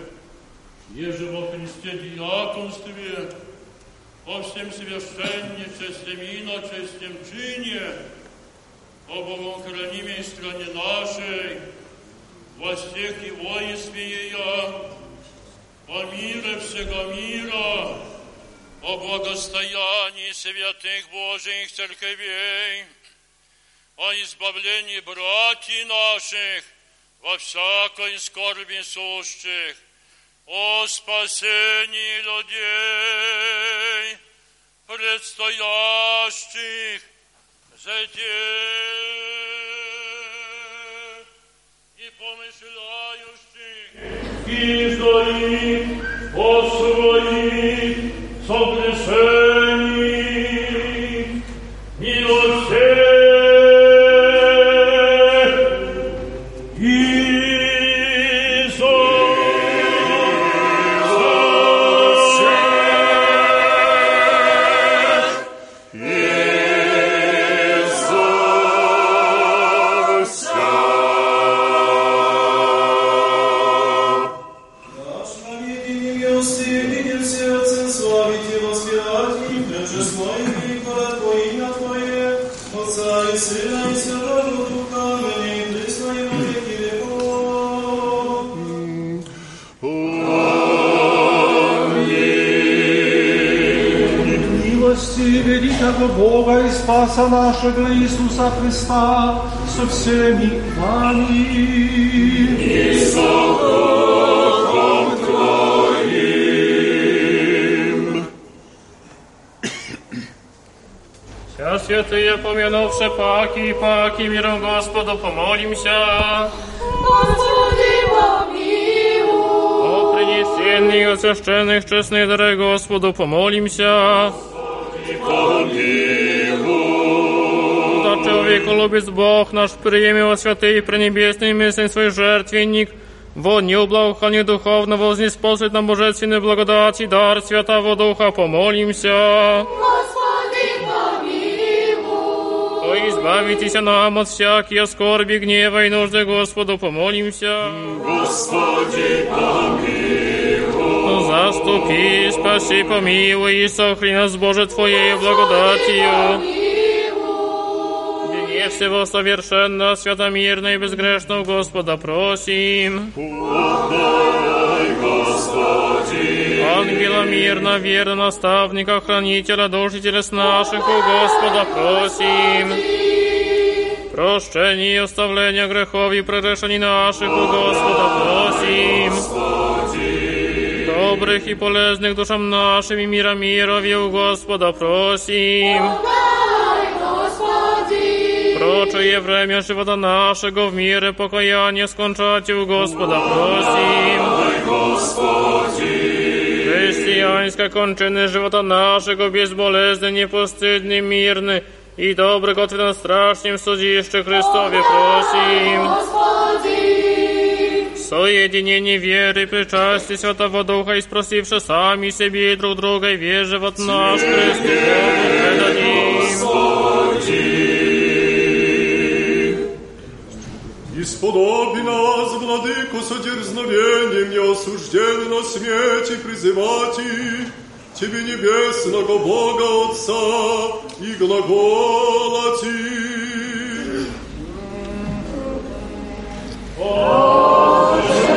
еже во Христе диаконстве, о всем священничестве и иночестем чине, о богохранимой стране нашей, во всех и воинстве ее, о мире всего мира, о благостоянии святых Божьих церквей, о избавлении братьев наших во всякой скорби сущих, о спасении людей, предстоящих затем и помышляющих, и своих, о своих согрешений, Спаса нашего Иисуса Христа со всеми вами. И со Духом Твоим. Вся святые, помянувши паки и паки, миром Господу помолимся. Господи, помилуй. О принесенных от священных честных дарей Господу помолимся. Да человеку любит Бог наш, приеми во святый и пренебесный местный свой жертвенник, во неублагохрании духовно вознеспособит нам божественной благодати дар Святого Духа, помолимся. Господи, помилуй. О, избавитесь нам от всякие скорби, гнева и нужды Господу, помолимся. Господи, помилуй. Заступи, спаси, помилуй и сохрани нас, Боже, Твоей благодатью. Дне всего совершенно, святомирно и безгрешно у Господа просим. Дай, Господи. Ангела мирно, верно, наставника, хранителя, душителя с наших у Господа просим. Прощение и оставление грехов и прорешений наших у Господа просим. Добрых и полезных душам нашим и мира мирови у Господа просим. Дай, Господи. Прочее время живота нашего в мире покаяние скончать у Господа просим. Христианской кончины живота нашего безболезненный, непостыдный, мирный и добрый Господи страшным судище Христове просим. Господи. Соединение веры, причастие Святого Духа и спросивши сами себе и друг друга, и весь живот наш Христу Богу предадим. Исподоби нас, владыку, содерзновением неосужденно на смерти призывать Тебе небесного Бога Отца и глаголати. Отца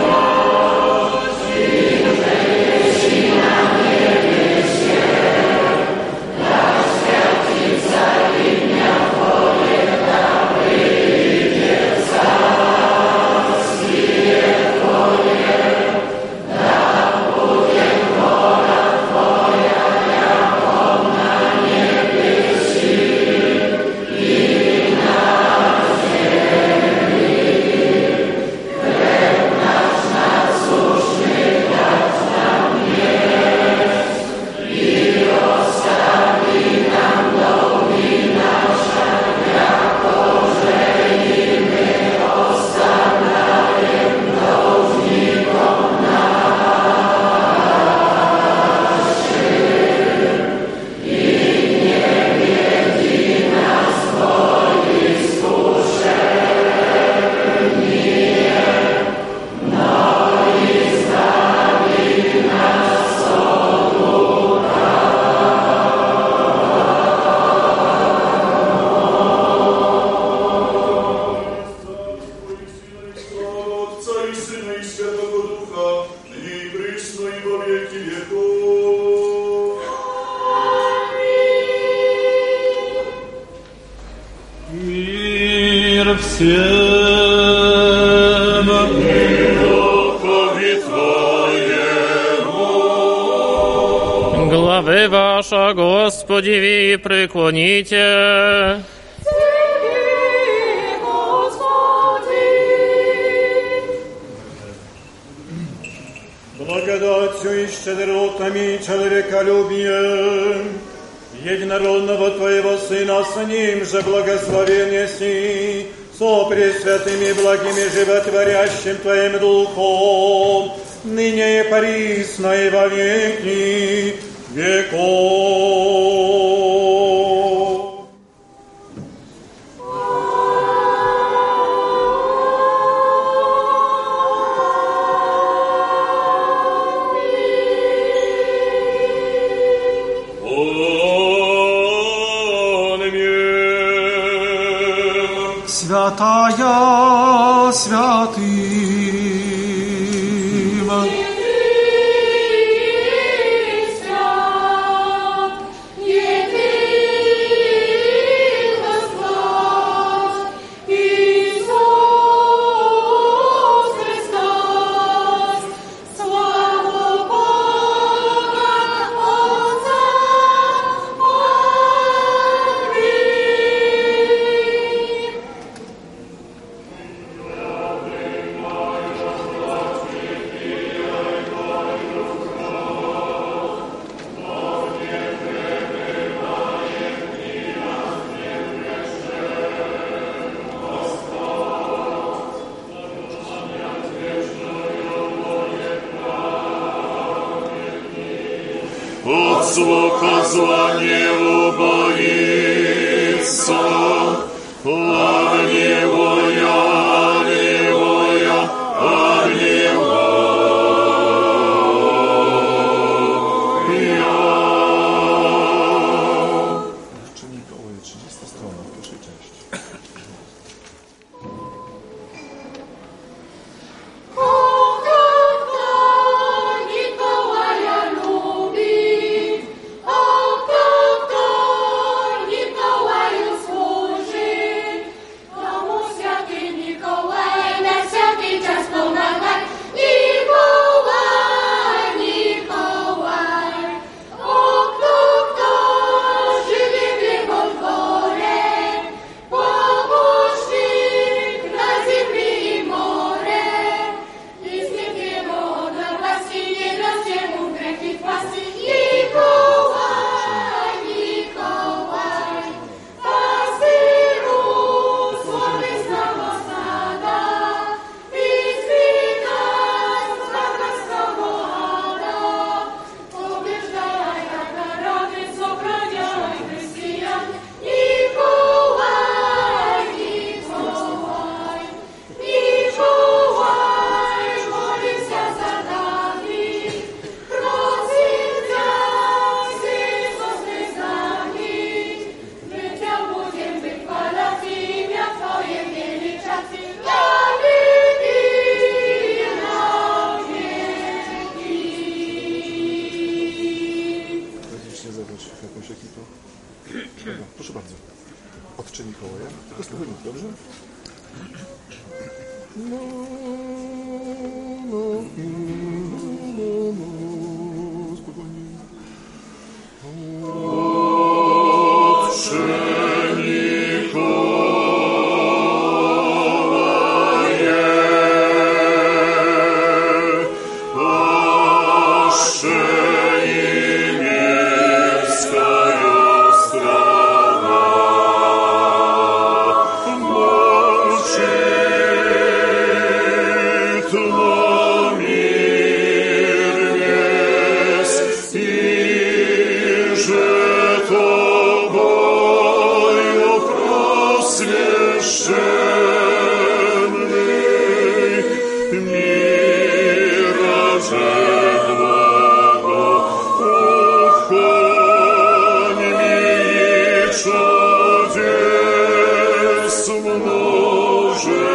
преклоните. Благодатью и щедротами человеколюбием единородного Твоего Сына с Ним же благословение си, со пресвятыми благими животворящим Твоим Духом, ныне и присно и во веки веков. Boże.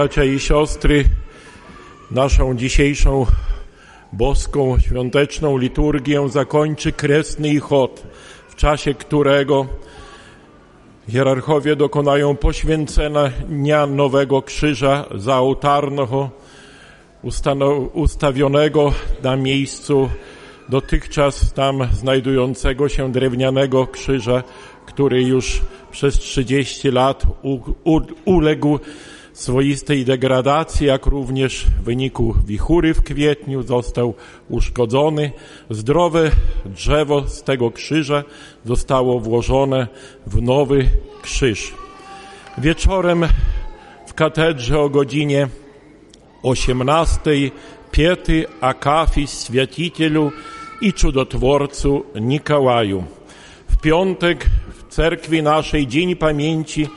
Bracia i siostry, naszą dzisiejszą boską, świąteczną liturgię zakończy kresny chod, w czasie którego hierarchowie dokonają poświęcenia nowego krzyża zaołtarnego, ustano- ustawionego na miejscu dotychczas tam znajdującego się drewnianego krzyża, który już przez 30 lat u, u, uległ swoistej degradacji, jak również w wyniku wichury w kwietniu został uszkodzony. Zdrowe drzewo z tego krzyża zostało włożone w nowy krzyż. Wieczorem w katedrze o godzinie 18 piety Akafis Święcicielu i Cudotworcu Nikołaju. W piątek w cerkwi naszej Dzień Pamięci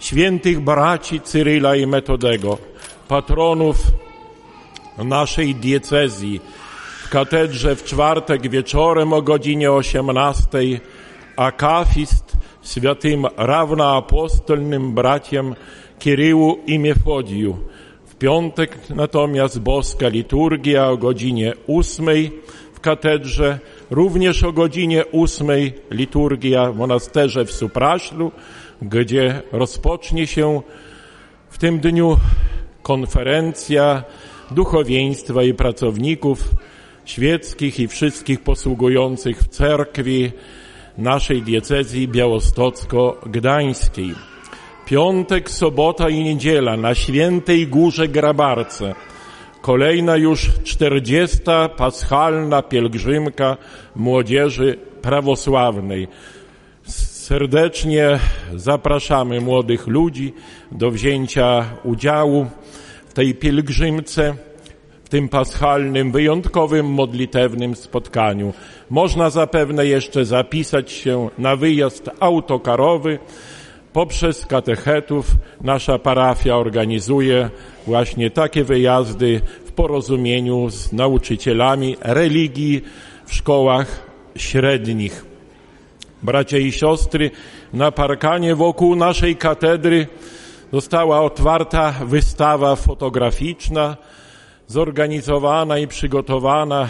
świętych braci Cyryla i Metodego, patronów naszej diecezji. W katedrze w czwartek wieczorem o godzinie 18 akafist świętym rawnoapostolnym bratiem Kiryłu i Mefodiju. W piątek natomiast boska liturgia o godzinie 8 w katedrze, również o godzinie 8 liturgia w monasterze w Supraślu, gdzie rozpocznie się w tym dniu konferencja duchowieństwa i pracowników świeckich i wszystkich posługujących w cerkwi naszej diecezji białostocko-gdańskiej. Piątek, sobota i niedziela na Świętej Górze Grabarce. Kolejna już czterdziesta paschalna pielgrzymka młodzieży prawosławnej. Serdecznie zapraszamy młodych ludzi do wzięcia udziału w tej pielgrzymce, w tym paschalnym, wyjątkowym, modlitewnym spotkaniu. Można zapewne jeszcze zapisać się na wyjazd autokarowy. Poprzez katechetów nasza parafia organizuje właśnie takie wyjazdy w porozumieniu z nauczycielami religii w szkołach średnich. Bracia i siostry, na parkanie wokół naszej katedry została otwarta wystawa fotograficzna, zorganizowana i przygotowana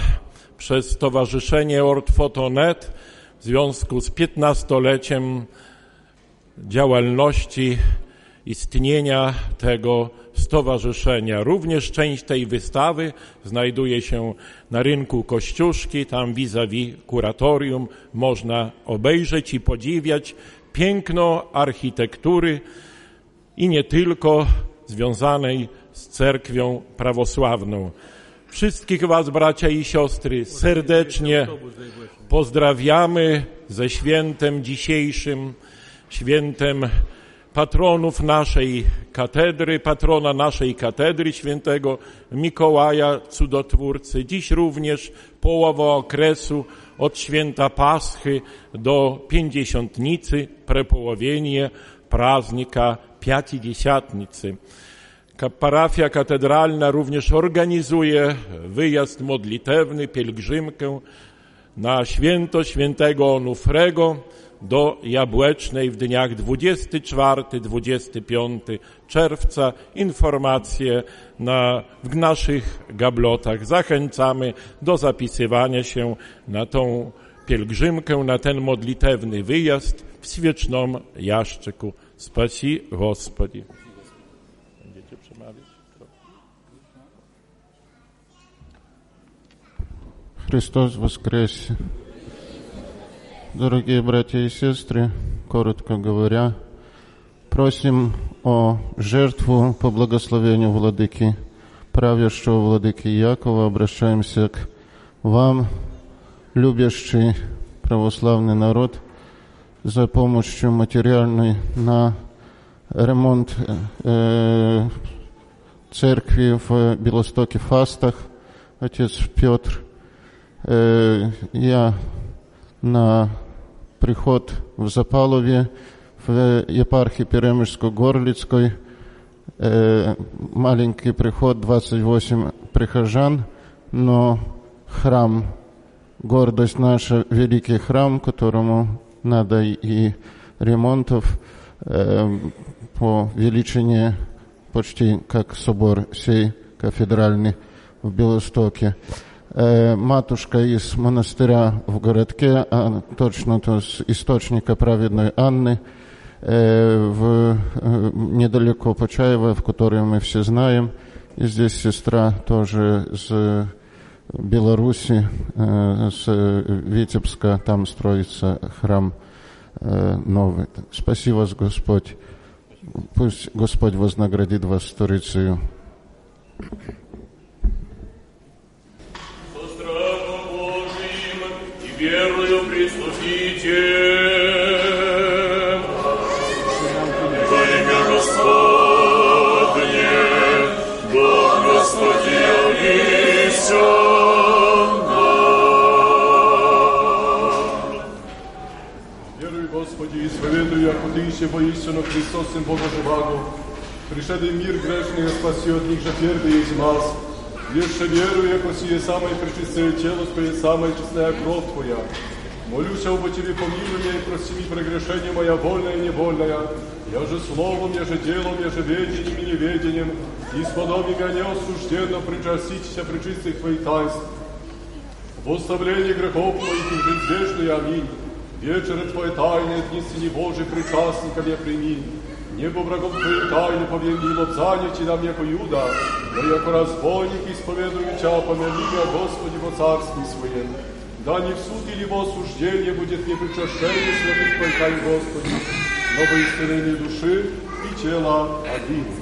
przez Stowarzyszenie Ortfotonet w związku z 15-leciem działalności istnienia tego stowarzyszenia. Również część tej wystawy znajduje się na rynku Kościuszki, tam vis-a-vis kuratorium można obejrzeć i podziwiać piękno architektury i nie tylko związanej z cerkwią prawosławną. Wszystkich Was, bracia i siostry, serdecznie pozdrawiamy ze świętem dzisiejszym, świętem patronów naszej katedry, patrona naszej katedry, świętego Mikołaja Cudotwórcy. Dziś również połowa okresu od święta Paschy do Pięćdziesiątnicy, prepołowienie praznika Pięćdziesiątnicy. Parafia katedralna również organizuje wyjazd modlitewny, pielgrzymkę na święto świętego Onufrego do Jabłecznej w dniach 24-25 czerwca. Informacje na, w naszych gablotach. Zachęcamy do zapisywania się na tą pielgrzymkę, na ten modlitewny wyjazd w Świecznom Jaszczyku. Spasi Господи. Będziecie przemawiać? Христос воскрес! Дорогие братья и сестры, коротко говоря, просим о жертву по благословению Владыки, правящего Владыки Якова, обращаемся к вам, любящий православный народ, за помощью материальной на ремонт э, церкви в Белостоке Фастах, отец Петр. Э, я на приход в Запалове в епархии Перемышско-Горлицкой. Э, маленький приход, 28 прихожан, но храм, гордость наша, великий храм, которому надо и ремонтов э, по величине почти как собор сей кафедральный в Белостоке. Э, матушка из монастыря в городке, а точно то с источника праведной Анны, э, в, э, недалеко Почаева, в которой мы все знаем. И здесь сестра тоже с Беларуси, с Витебска, там строится храм новый. Спаси вас, Господь. Пусть Господь вознаградит вас сторицею. верою прислужите, Во имя Господне, Бог Господи, унесен нам. Господи, и споведую, яко Ты еще воистину Христос, Сын Бога живаго, пришедший мир грешный, а спаси от них же первый и измался. Еще верую, яко сие самое пречистое тело Твое, самая честная кровь Твоя. Молюсь об Тебе, помилуй меня и прости мне прегрешение моя вольная и невольная, я же словом, я же делом, я же ведением и неведением, и сподоби меня неосужденно причаститесь пречистых Твоих таинств. В оставлении грехов моих и жизнь вечную. Аминь. Вечеры Твои тайны, дни Сыне Божий, причастника мне прими. Небо врагов Твоих тайны повеми, лобзаните нам яко Юда, но яко разбойник исповедую Тя, помяни меня, Господи, во царстве Своем. Да не в суд или во осуждение будет мне причащение святых Твоих тайн, Господи, но во исцеление души и тела один.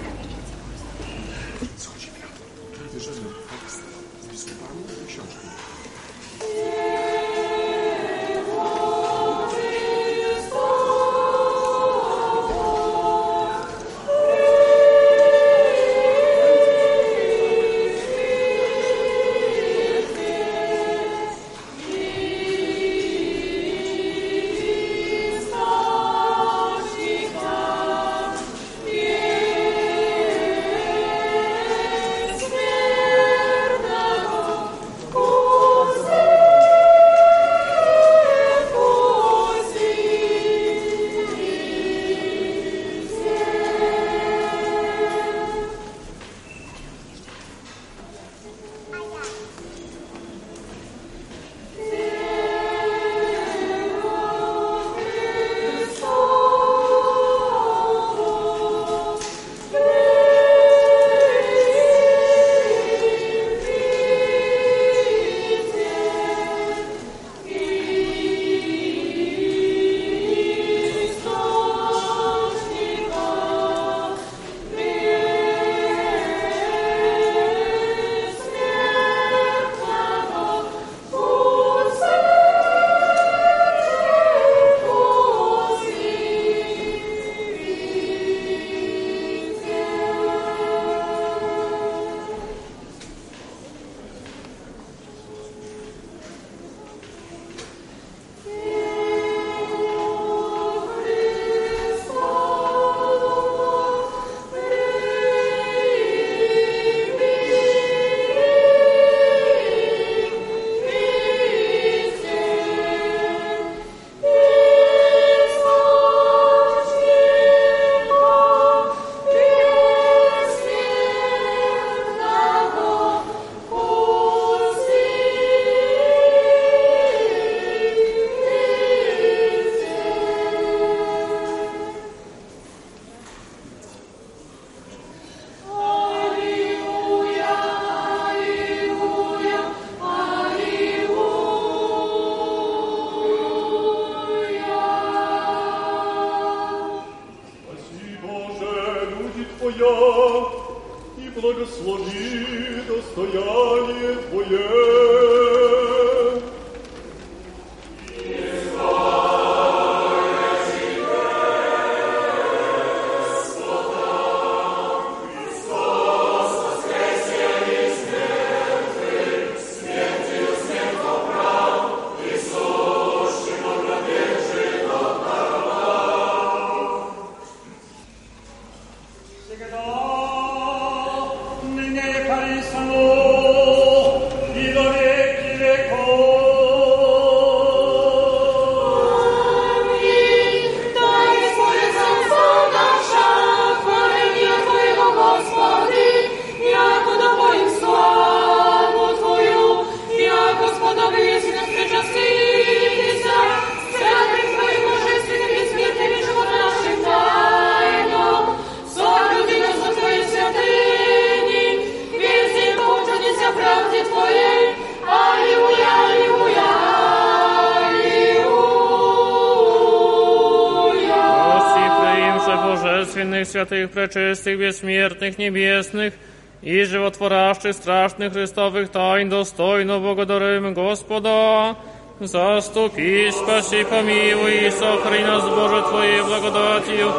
святых, пречистых, бессмертных, небесных и животворящих страшных Христовых тайн достойно благодарим Господа. Заступи, спаси, помилуй и сохрани нас, Боже, Твоей благодатью.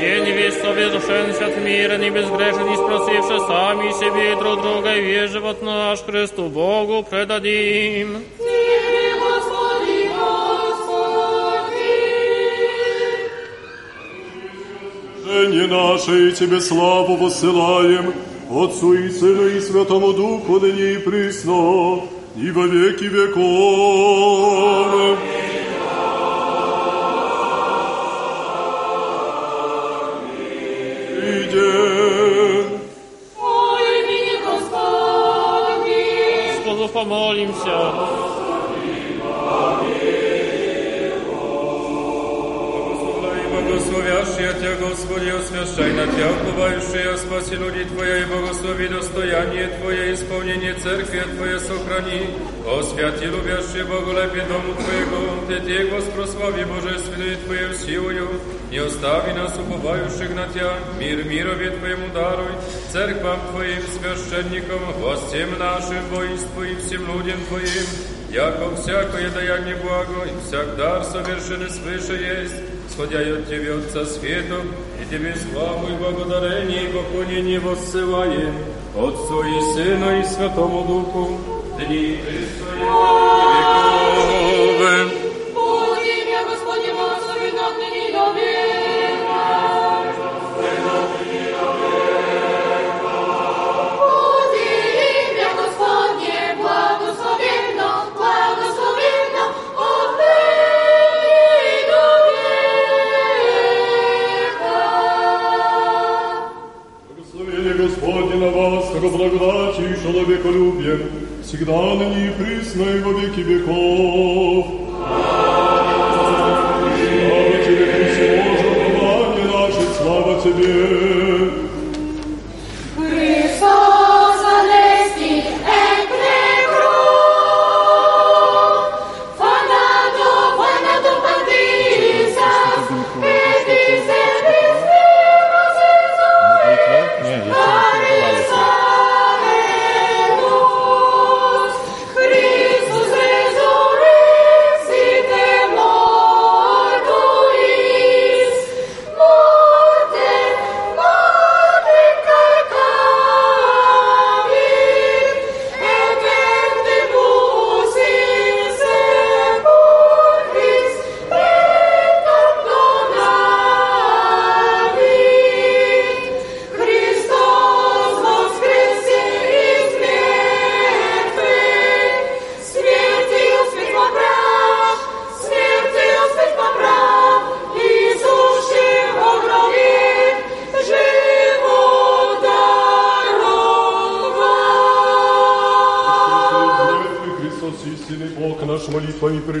День весь совершенся от мира, не безгрешен, не спросивши сами себе и друг друга, и весь живот наш Христу Богу предадим. Жене наше и Тебе славу посылаем, Отцу и Сыну и Святому Духу, ныне и присно, и во веки веков. Иде. Твое сохрани. О святи, любящий Боголепи дому Твоего, Ты Те, воспрослави Божественную Твою силою, не остави нас, уповающих на Тебя, мир мирове Твоему даруй, церквам Твоим, священникам, властям нашим, воинству и всем людям Твоим, яко всякое даяние благо и всяк дар совершенный свыше есть, сходя от Тебе, Отца Светом, и Тебе славу и благодарение и поклонение воссылаем, Отцу и Сыну и Святому Духу, Dei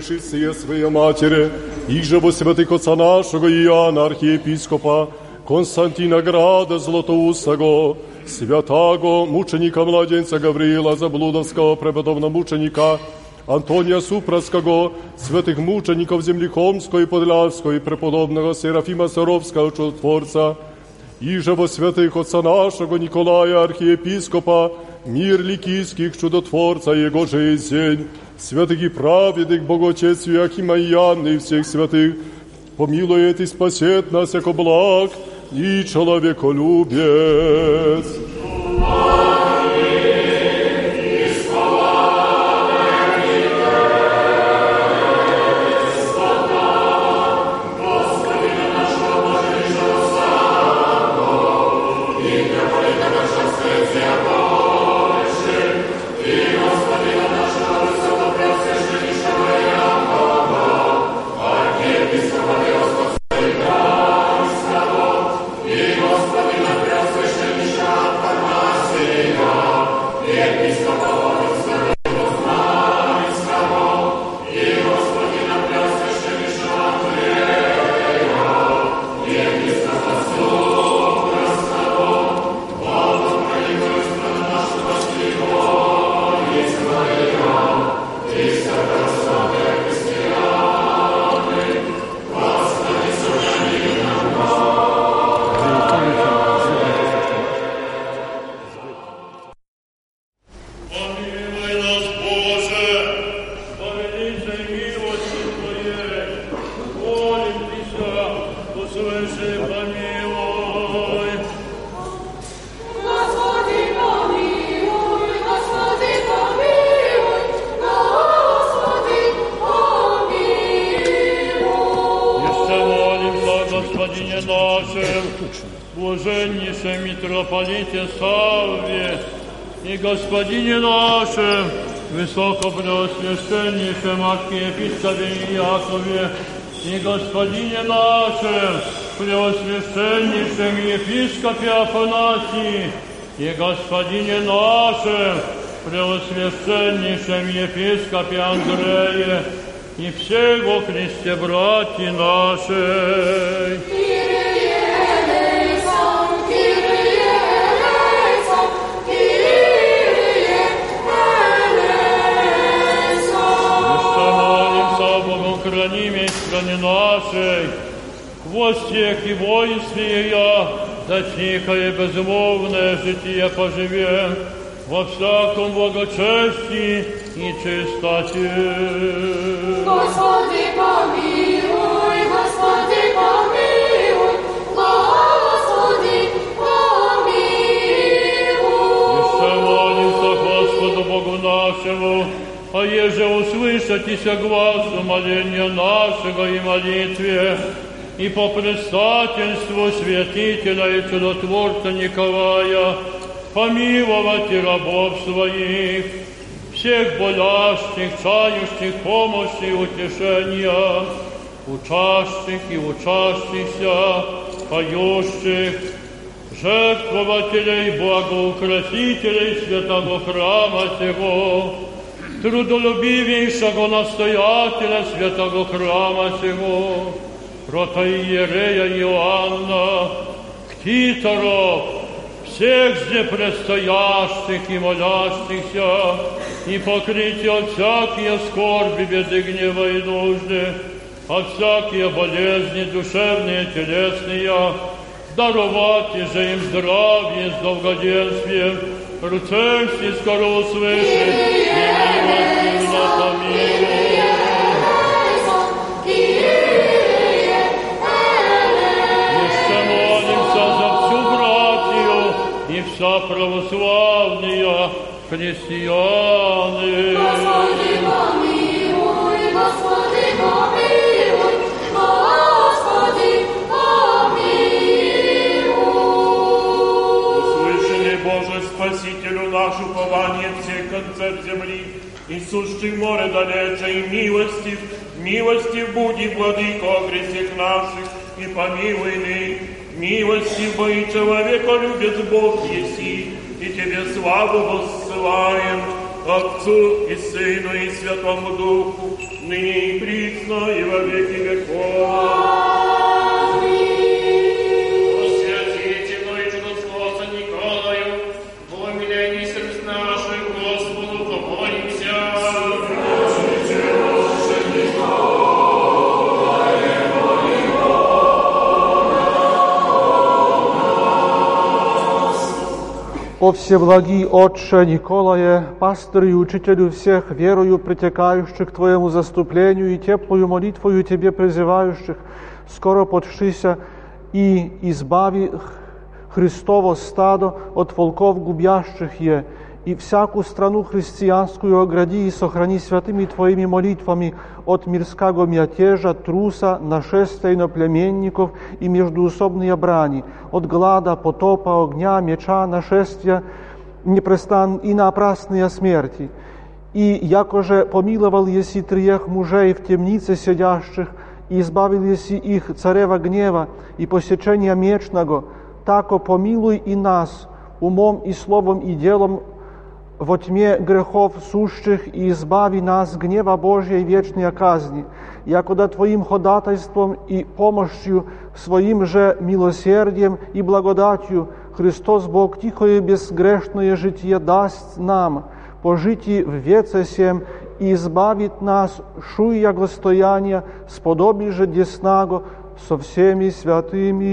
молитвами пришествия Своей Матери, и же во святых Отца нашего Иоанна, архиепископа, Константина Града Златоустого, святаго мученика младенца Гавриила Заблудовского, преподобно-мученика Антония Супраского, святых мучеников земли Хомской и Подлявской, преподобного Серафима Саровского, чудотворца, и же во святых Отца нашего Николая, архиепископа, мир ликийских чудотворца Его жизнь, святых и праведных Боготец Иоахима и Иоанны и всех святых, помилует и спасет нас, яко благ и человеколюбец. высокопреосвященнейшем архиепископе Якове и господине нашем, преосвященнейшем епископе Афанасии и господине нашем, преосвященнейшем епископе Андрея и всех во Христе братья нашей. Всех и воинстве ее, за тихое безмолвное житие поживем, во всяком благочестии и чистоте. Господи, помилуй, Господи, помилуй, Господи, помилуй. Еще молимся Господу Богу нашему, а еже услышатися глазу моления нашего и молитве, и по предстательству святителя и чудотворца Николая, помиловать и рабов своих, всех болящих, чающих помощи и утешения, учащих и учащихся, поющих, жертвователей, благоукрасителей святого храма сего, трудолюбивейшего настоятеля святого храма сего, протоиерея Иоанна, ктиторов, всех же предстоящих и молящихся, и покрытие от всякие скорби, беды, гнева и нужды, от всякие болезни душевные, телесные, даровать же им здравие с долгоденствием, ручаешься скоро услышит, и милостивно помилуй. Вся православные христианы. Господи, помилуй, Господи, помилуй, Господи, помилуй. Услышали, Боже, Спасителю нашу упование всех концов земли, и сущих море далече, и милостив, милостив буди, владыко, о грехах наших, и помилуй ны, милостив бо и человека любит Бог еси, и Тебе славу воссылаем, Отцу и Сыну и Святому Духу, ныне и присно, и во веки веков. О всеблагий Отче Николае, пастырю и учителю всех верою притекающих к Твоему заступлению и теплую молитвою Тебе призывающих, скоро подшися и избави Христово стадо от волков губящих е, и всяку страну христианскую огради и сохрани святыми Твоими молитвами от мирского мятежа, труса, нашествия иноплеменников и междуусобные брани, от глада, потопа, огня, меча, нашествия непрестан и напрасные смерти. И якоже помиловал еси триех мужей в темнице сидящих, и избавил еси их царева гнева и посечения мечного, тако помилуй и нас умом и словом и делом во тьме грехов сущих и избави нас гнева Божьей вечной казни, якуда Твоим ходатайством и помощью, своим же милосердием и благодатью Христос Бог тихое безгрешное житие даст нам, пожити в веце сем и избавит нас шуя гостояния, сподоби же деснаго со всеми святыми.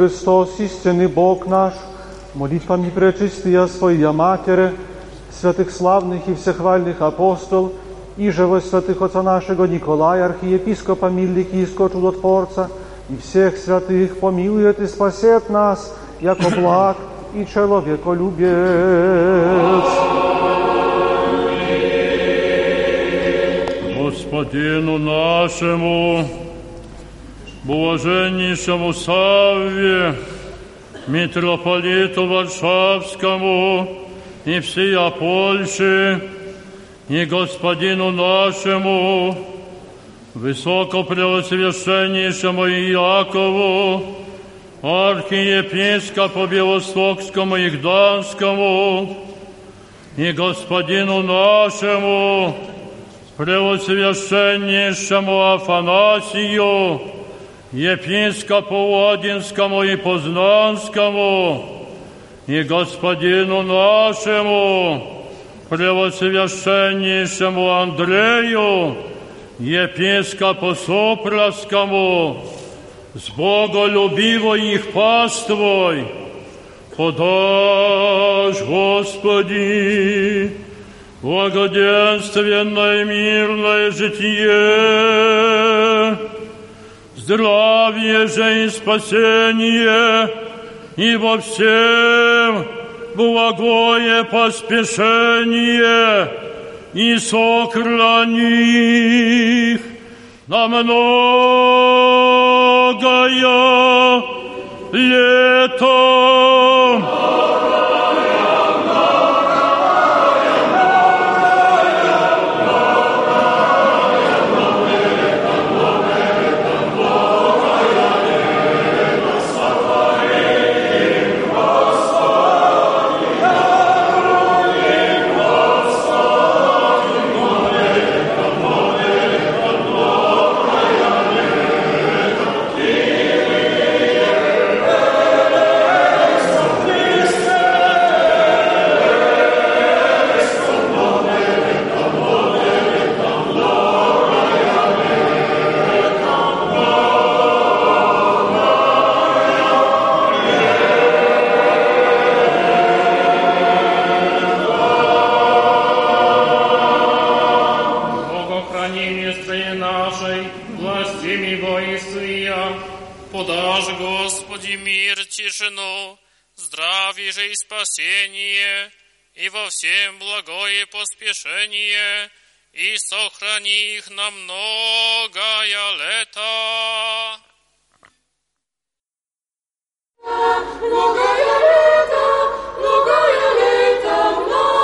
Христос, истинный Бог наш, молитвами пречистия Своя Матере, святых славных и всехвальных апостол, и же во святых Отца нашего Николая, архиепископа Миликийского чудотворца, и всех святых помилует и спасет нас, яко благ и человеколюбец. Господину нашему, блаженнейшему Савве, митрополиту Варшавскому и всея Польши, и господину нашему, высокопреосвященнейшему Иакову, архиепископу Белостокскому и Гданскому, и господину нашему, Преосвященнейшему Афанасию, епископу Одинскому и Познанскому, и господину нашему, Преосвященнейшему Андрею, епископу Супраскому, с боголюбивой их паствой, подашь, Господи, благоденственное мирное житие, здравие же и спасение, и во всем благое поспешение, и сохрани их на многое лето. Богохрани во всем благое поспешение, и сохрани их на многое лето. Многое лето, многое лето, многое,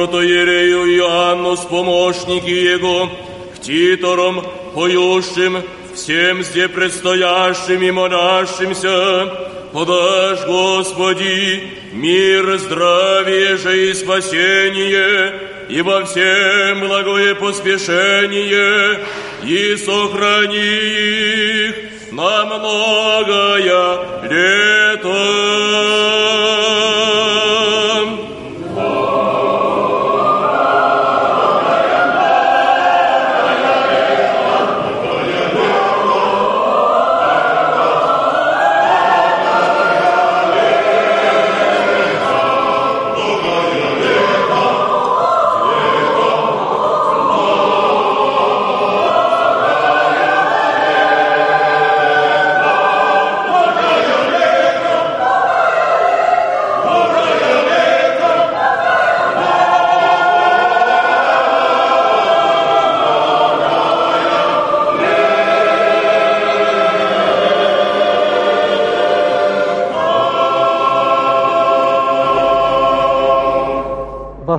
протоиерею Иоанну с помощники его, к титорам, поющим, всем зде предстоящим и молящимся, подашь, Господи, мир, здравие же и спасение, и во всем благое поспешение, и сохрани их на многое лето,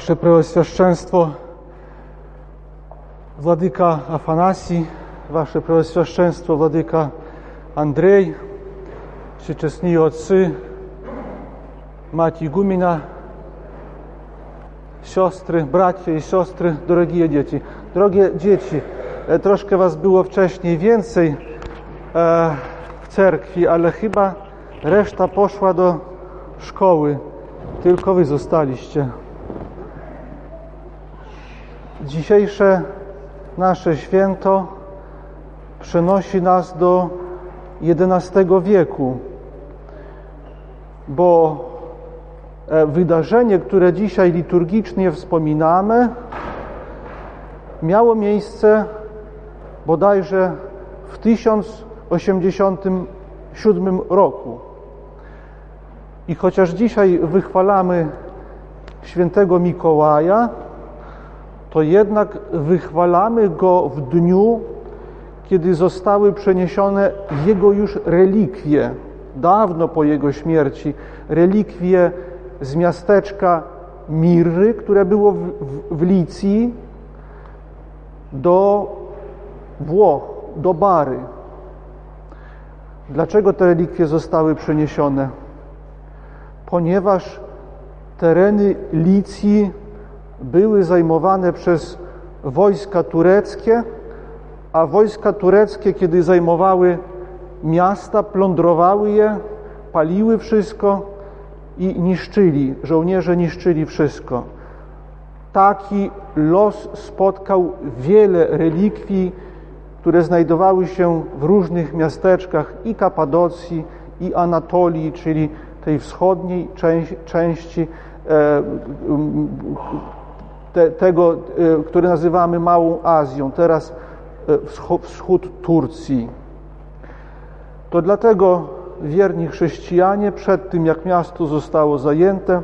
Ваше Преосвященство, Владыка Афанасий, Ваше Преосвященство, Владыка Андрей, всечестні отцы, мать игумена, siostry, bracia i siostry, drogie dzieci. Drogie dzieci, e, troszkę was było wcześniej więcej e, w cerkwi, ale chyba reszta poszła do szkoły. Tylko wy zostaliście. Dzisiejsze nasze święto przenosi nas do XI wieku, bo e, wydarzenie, które dzisiaj liturgicznie wspominamy, miało miejsce bodajże w 1087 roku. I chociaż dzisiaj wychwalamy świętego Mikołaja, to jednak wychwalamy go w dniu, kiedy zostały przeniesione jego już relikwie, dawno po jego śmierci, relikwie z miasteczka Mirry, które było w, w, w Licji, do Włoch, do Bary. Dlaczego te relikwie zostały przeniesione? Ponieważ tereny Licji były zajmowane przez wojska tureckie, a wojska tureckie, kiedy zajmowały miasta, plądrowały je, paliły wszystko i niszczyli. Żołnierze niszczyli wszystko. Taki los spotkał wiele relikwii, które znajdowały się w różnych miasteczkach i Kapadocji, i Anatolii, czyli tej wschodniej części e, te, tego, e, który nazywamy Małą Azją, teraz e, wschód Turcji. To dlatego wierni chrześcijanie przed tym, jak miasto zostało zajęte,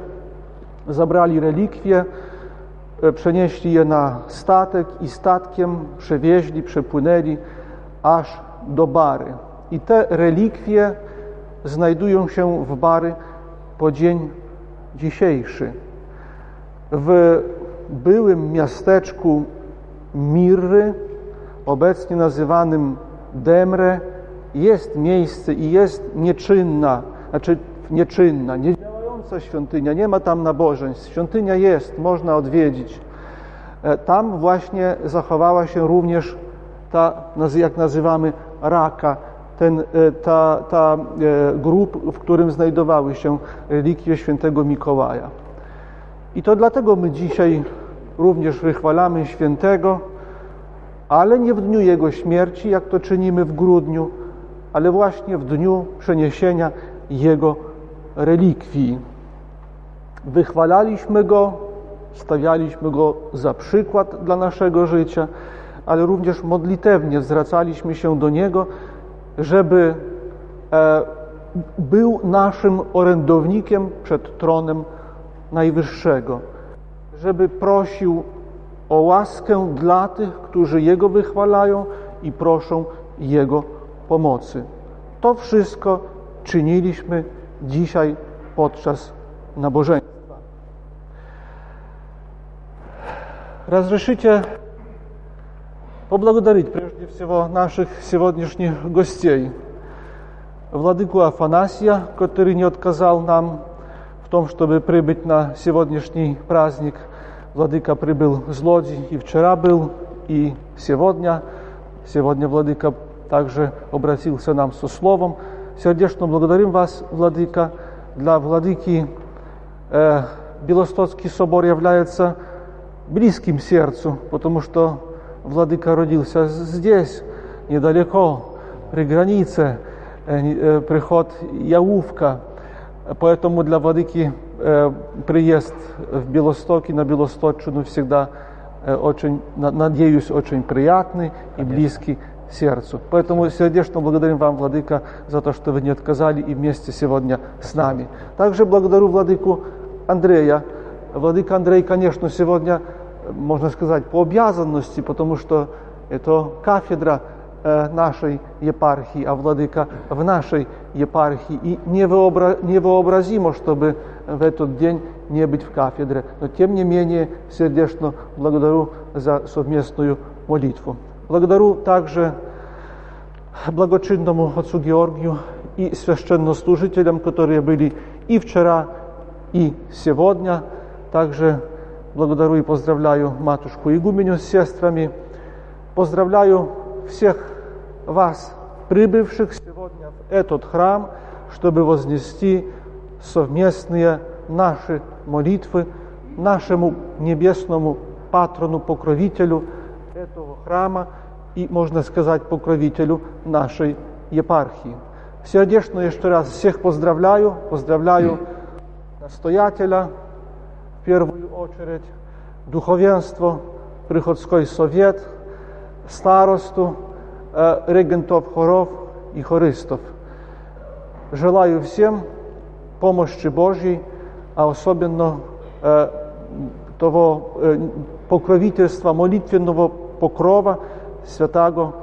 zabrali relikwie, e, przenieśli je na statek i statkiem przewieźli, przepłynęli aż do Bary. I te relikwie znajdują się w Bary po dzień dzisiejszy. W byłym miasteczku Mirry, obecnie nazywanym Demre, jest miejsce i jest nieczynna, znaczy nieczynna, niedziałająca świątynia, nie ma tam nabożeństw. Świątynia jest, można odwiedzić. E, tam właśnie zachowała się również ta, jak nazywamy, raka, ten, e, ta, ta e, grób, w którym znajdowały się relikwie świętego Mikołaja. I to dlatego my dzisiaj również wychwalamy świętego, ale nie w dniu jego śmierci, jak to czynimy w grudniu, ale właśnie w dniu przeniesienia jego relikwii. Wychwalaliśmy go, stawialiśmy go za przykład dla naszego życia, ale również modlitewnie zwracaliśmy się do niego, żeby e, był naszym orędownikiem przed tronem Najwyższego, żeby prosił o łaskę dla tych, którzy Jego wychwalają i proszą Jego pomocy. To wszystko czyniliśmy dzisiaj podczas nabożeństwa. Разрешите поблагодарить прежде всего наших сегодняшних гостей. Владыку Афанасия, который не отказал нам в том, чтобы прибыть на сегодняшний праздник. Владыка прибыл с Лоди и вчера был, и сегодня. Сегодня Владыка также обратился нам со словом. Сердечно благодарим вас, Владыка. Для Владыки э, Белостоцкий собор является близким сердцу, потому что Владыка родился здесь, недалеко, при границе, э, приход Яувка – Поэтому для владыки э, приезд в Белосток и на Белосточину всегда э, очень, надеюсь, очень приятный и близкий сердцу. Поэтому сердечно благодарим вам, Владыка, за то, что вы не отказали и вместе сегодня с нами. Также благодарю Владыку Андрея. Владыка Андрей, конечно, сегодня, можно сказать, по обязанности, потому что это кафедра э, нашей епархии, а владыка в нашей епархии. И невообра... невообразимо, чтобы в этот день не быть в кафедре. Но тем не менее сердечно благодарю за совместную молитву. Благодарю также благочинному отцу Георгию и священнослужителям, которые были и вчера, и сегодня. Также благодарю и поздравляю матушку Игуменю с сестрами. Поздравляю всех вас, прибывших сегодня в этот храм, чтобы вознести совместные наши молитвы нашему небесному патрону, покровителю этого храма и, можно сказать, покровителю нашей епархии. Сердечно еще раз всех поздравляю, поздравляю настоятеля, в первую очередь, духовенство, приходской совет, старосту, э, регентов хоров и хористов. Желаю всем помощи Божьей, а особенно э, того э, покровительства, молитвенного покрова святого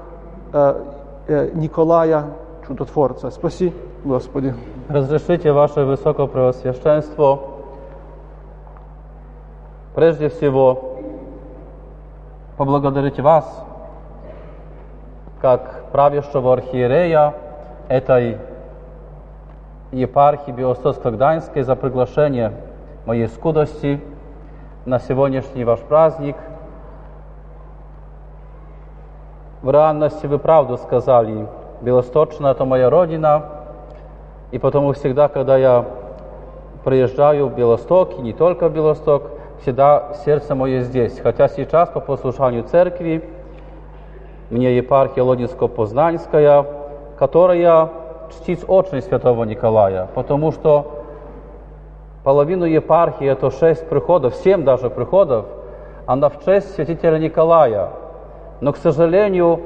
э, э, Николая Чудотворца. Спаси, Господи. Разрешите Ваше Высокопреосвященство прежде всего поблагодарить вас, как правящего архиерея этой епархии Биостовско-Гданьской за приглашение моей скудости на сегодняшний ваш праздник. В реальности вы правду сказали. Белосточная – это моя родина, и потому всегда, когда я приезжаю в Белосток, и не только в Белосток, всегда сердце мое здесь. Хотя сейчас по послушанию церкви мне епархия Лодинско-Познанская, которая чтит очень святого Николая, потому что половину епархии, это шесть приходов, семь даже приходов, она в честь святителя Николая. Но, к сожалению,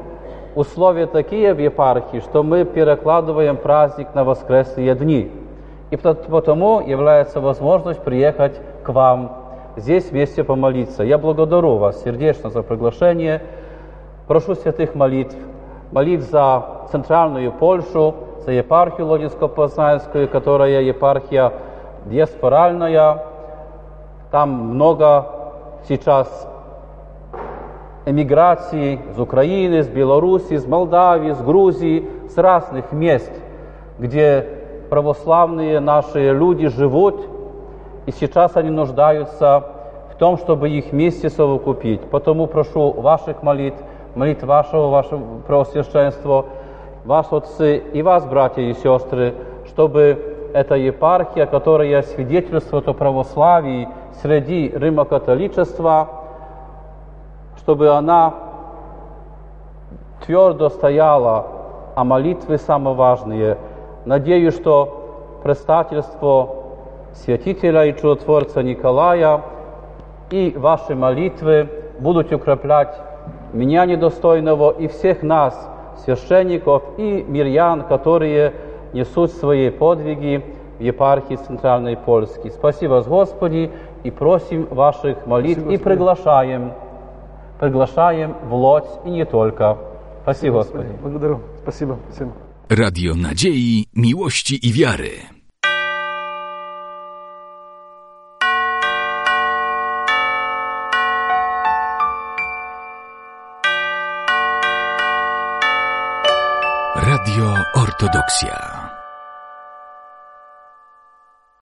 условия такие в епархии, что мы перекладываем праздник на воскресные дни. И потому является возможность приехать к вам здесь вместе помолиться. Я благодарю вас сердечно за приглашение. Прошу святых молитв, молитв за центральную Польшу, за епархию Лодинско-Познанскую, которая епархия диаспоральная. Там много сейчас эмиграции из Украины, из Беларуси, из Молдавии, из Грузии, с разных мест, где православные наши люди живут, и сейчас они нуждаются в том, чтобы их вместе совокупить. Потому прошу ваших молитв, молитв вашего, вашего Преосвященства, вас, отцы, и вас, братья и сестры, чтобы эта епархия, которая свидетельствует о православии среди римокатоличества, чтобы она твердо стояла, а молитвы самые важные. Надеюсь, что предстательство святителя и чудотворца Николая и ваши молитвы будут укреплять меня недостойного и всех нас, священников и мирян, которые несут свои подвиги в епархии Центральной Польски. Спасибо вас, Господи, и просим ваших молитв Спасибо, и приглашаем, приглашаем в Лодь и не только. Спасибо, Господи. Господи. Благодарю. Спасибо. Спасибо. Radio Nadziei, Miłości i Wiary. Radio Ortodoksja.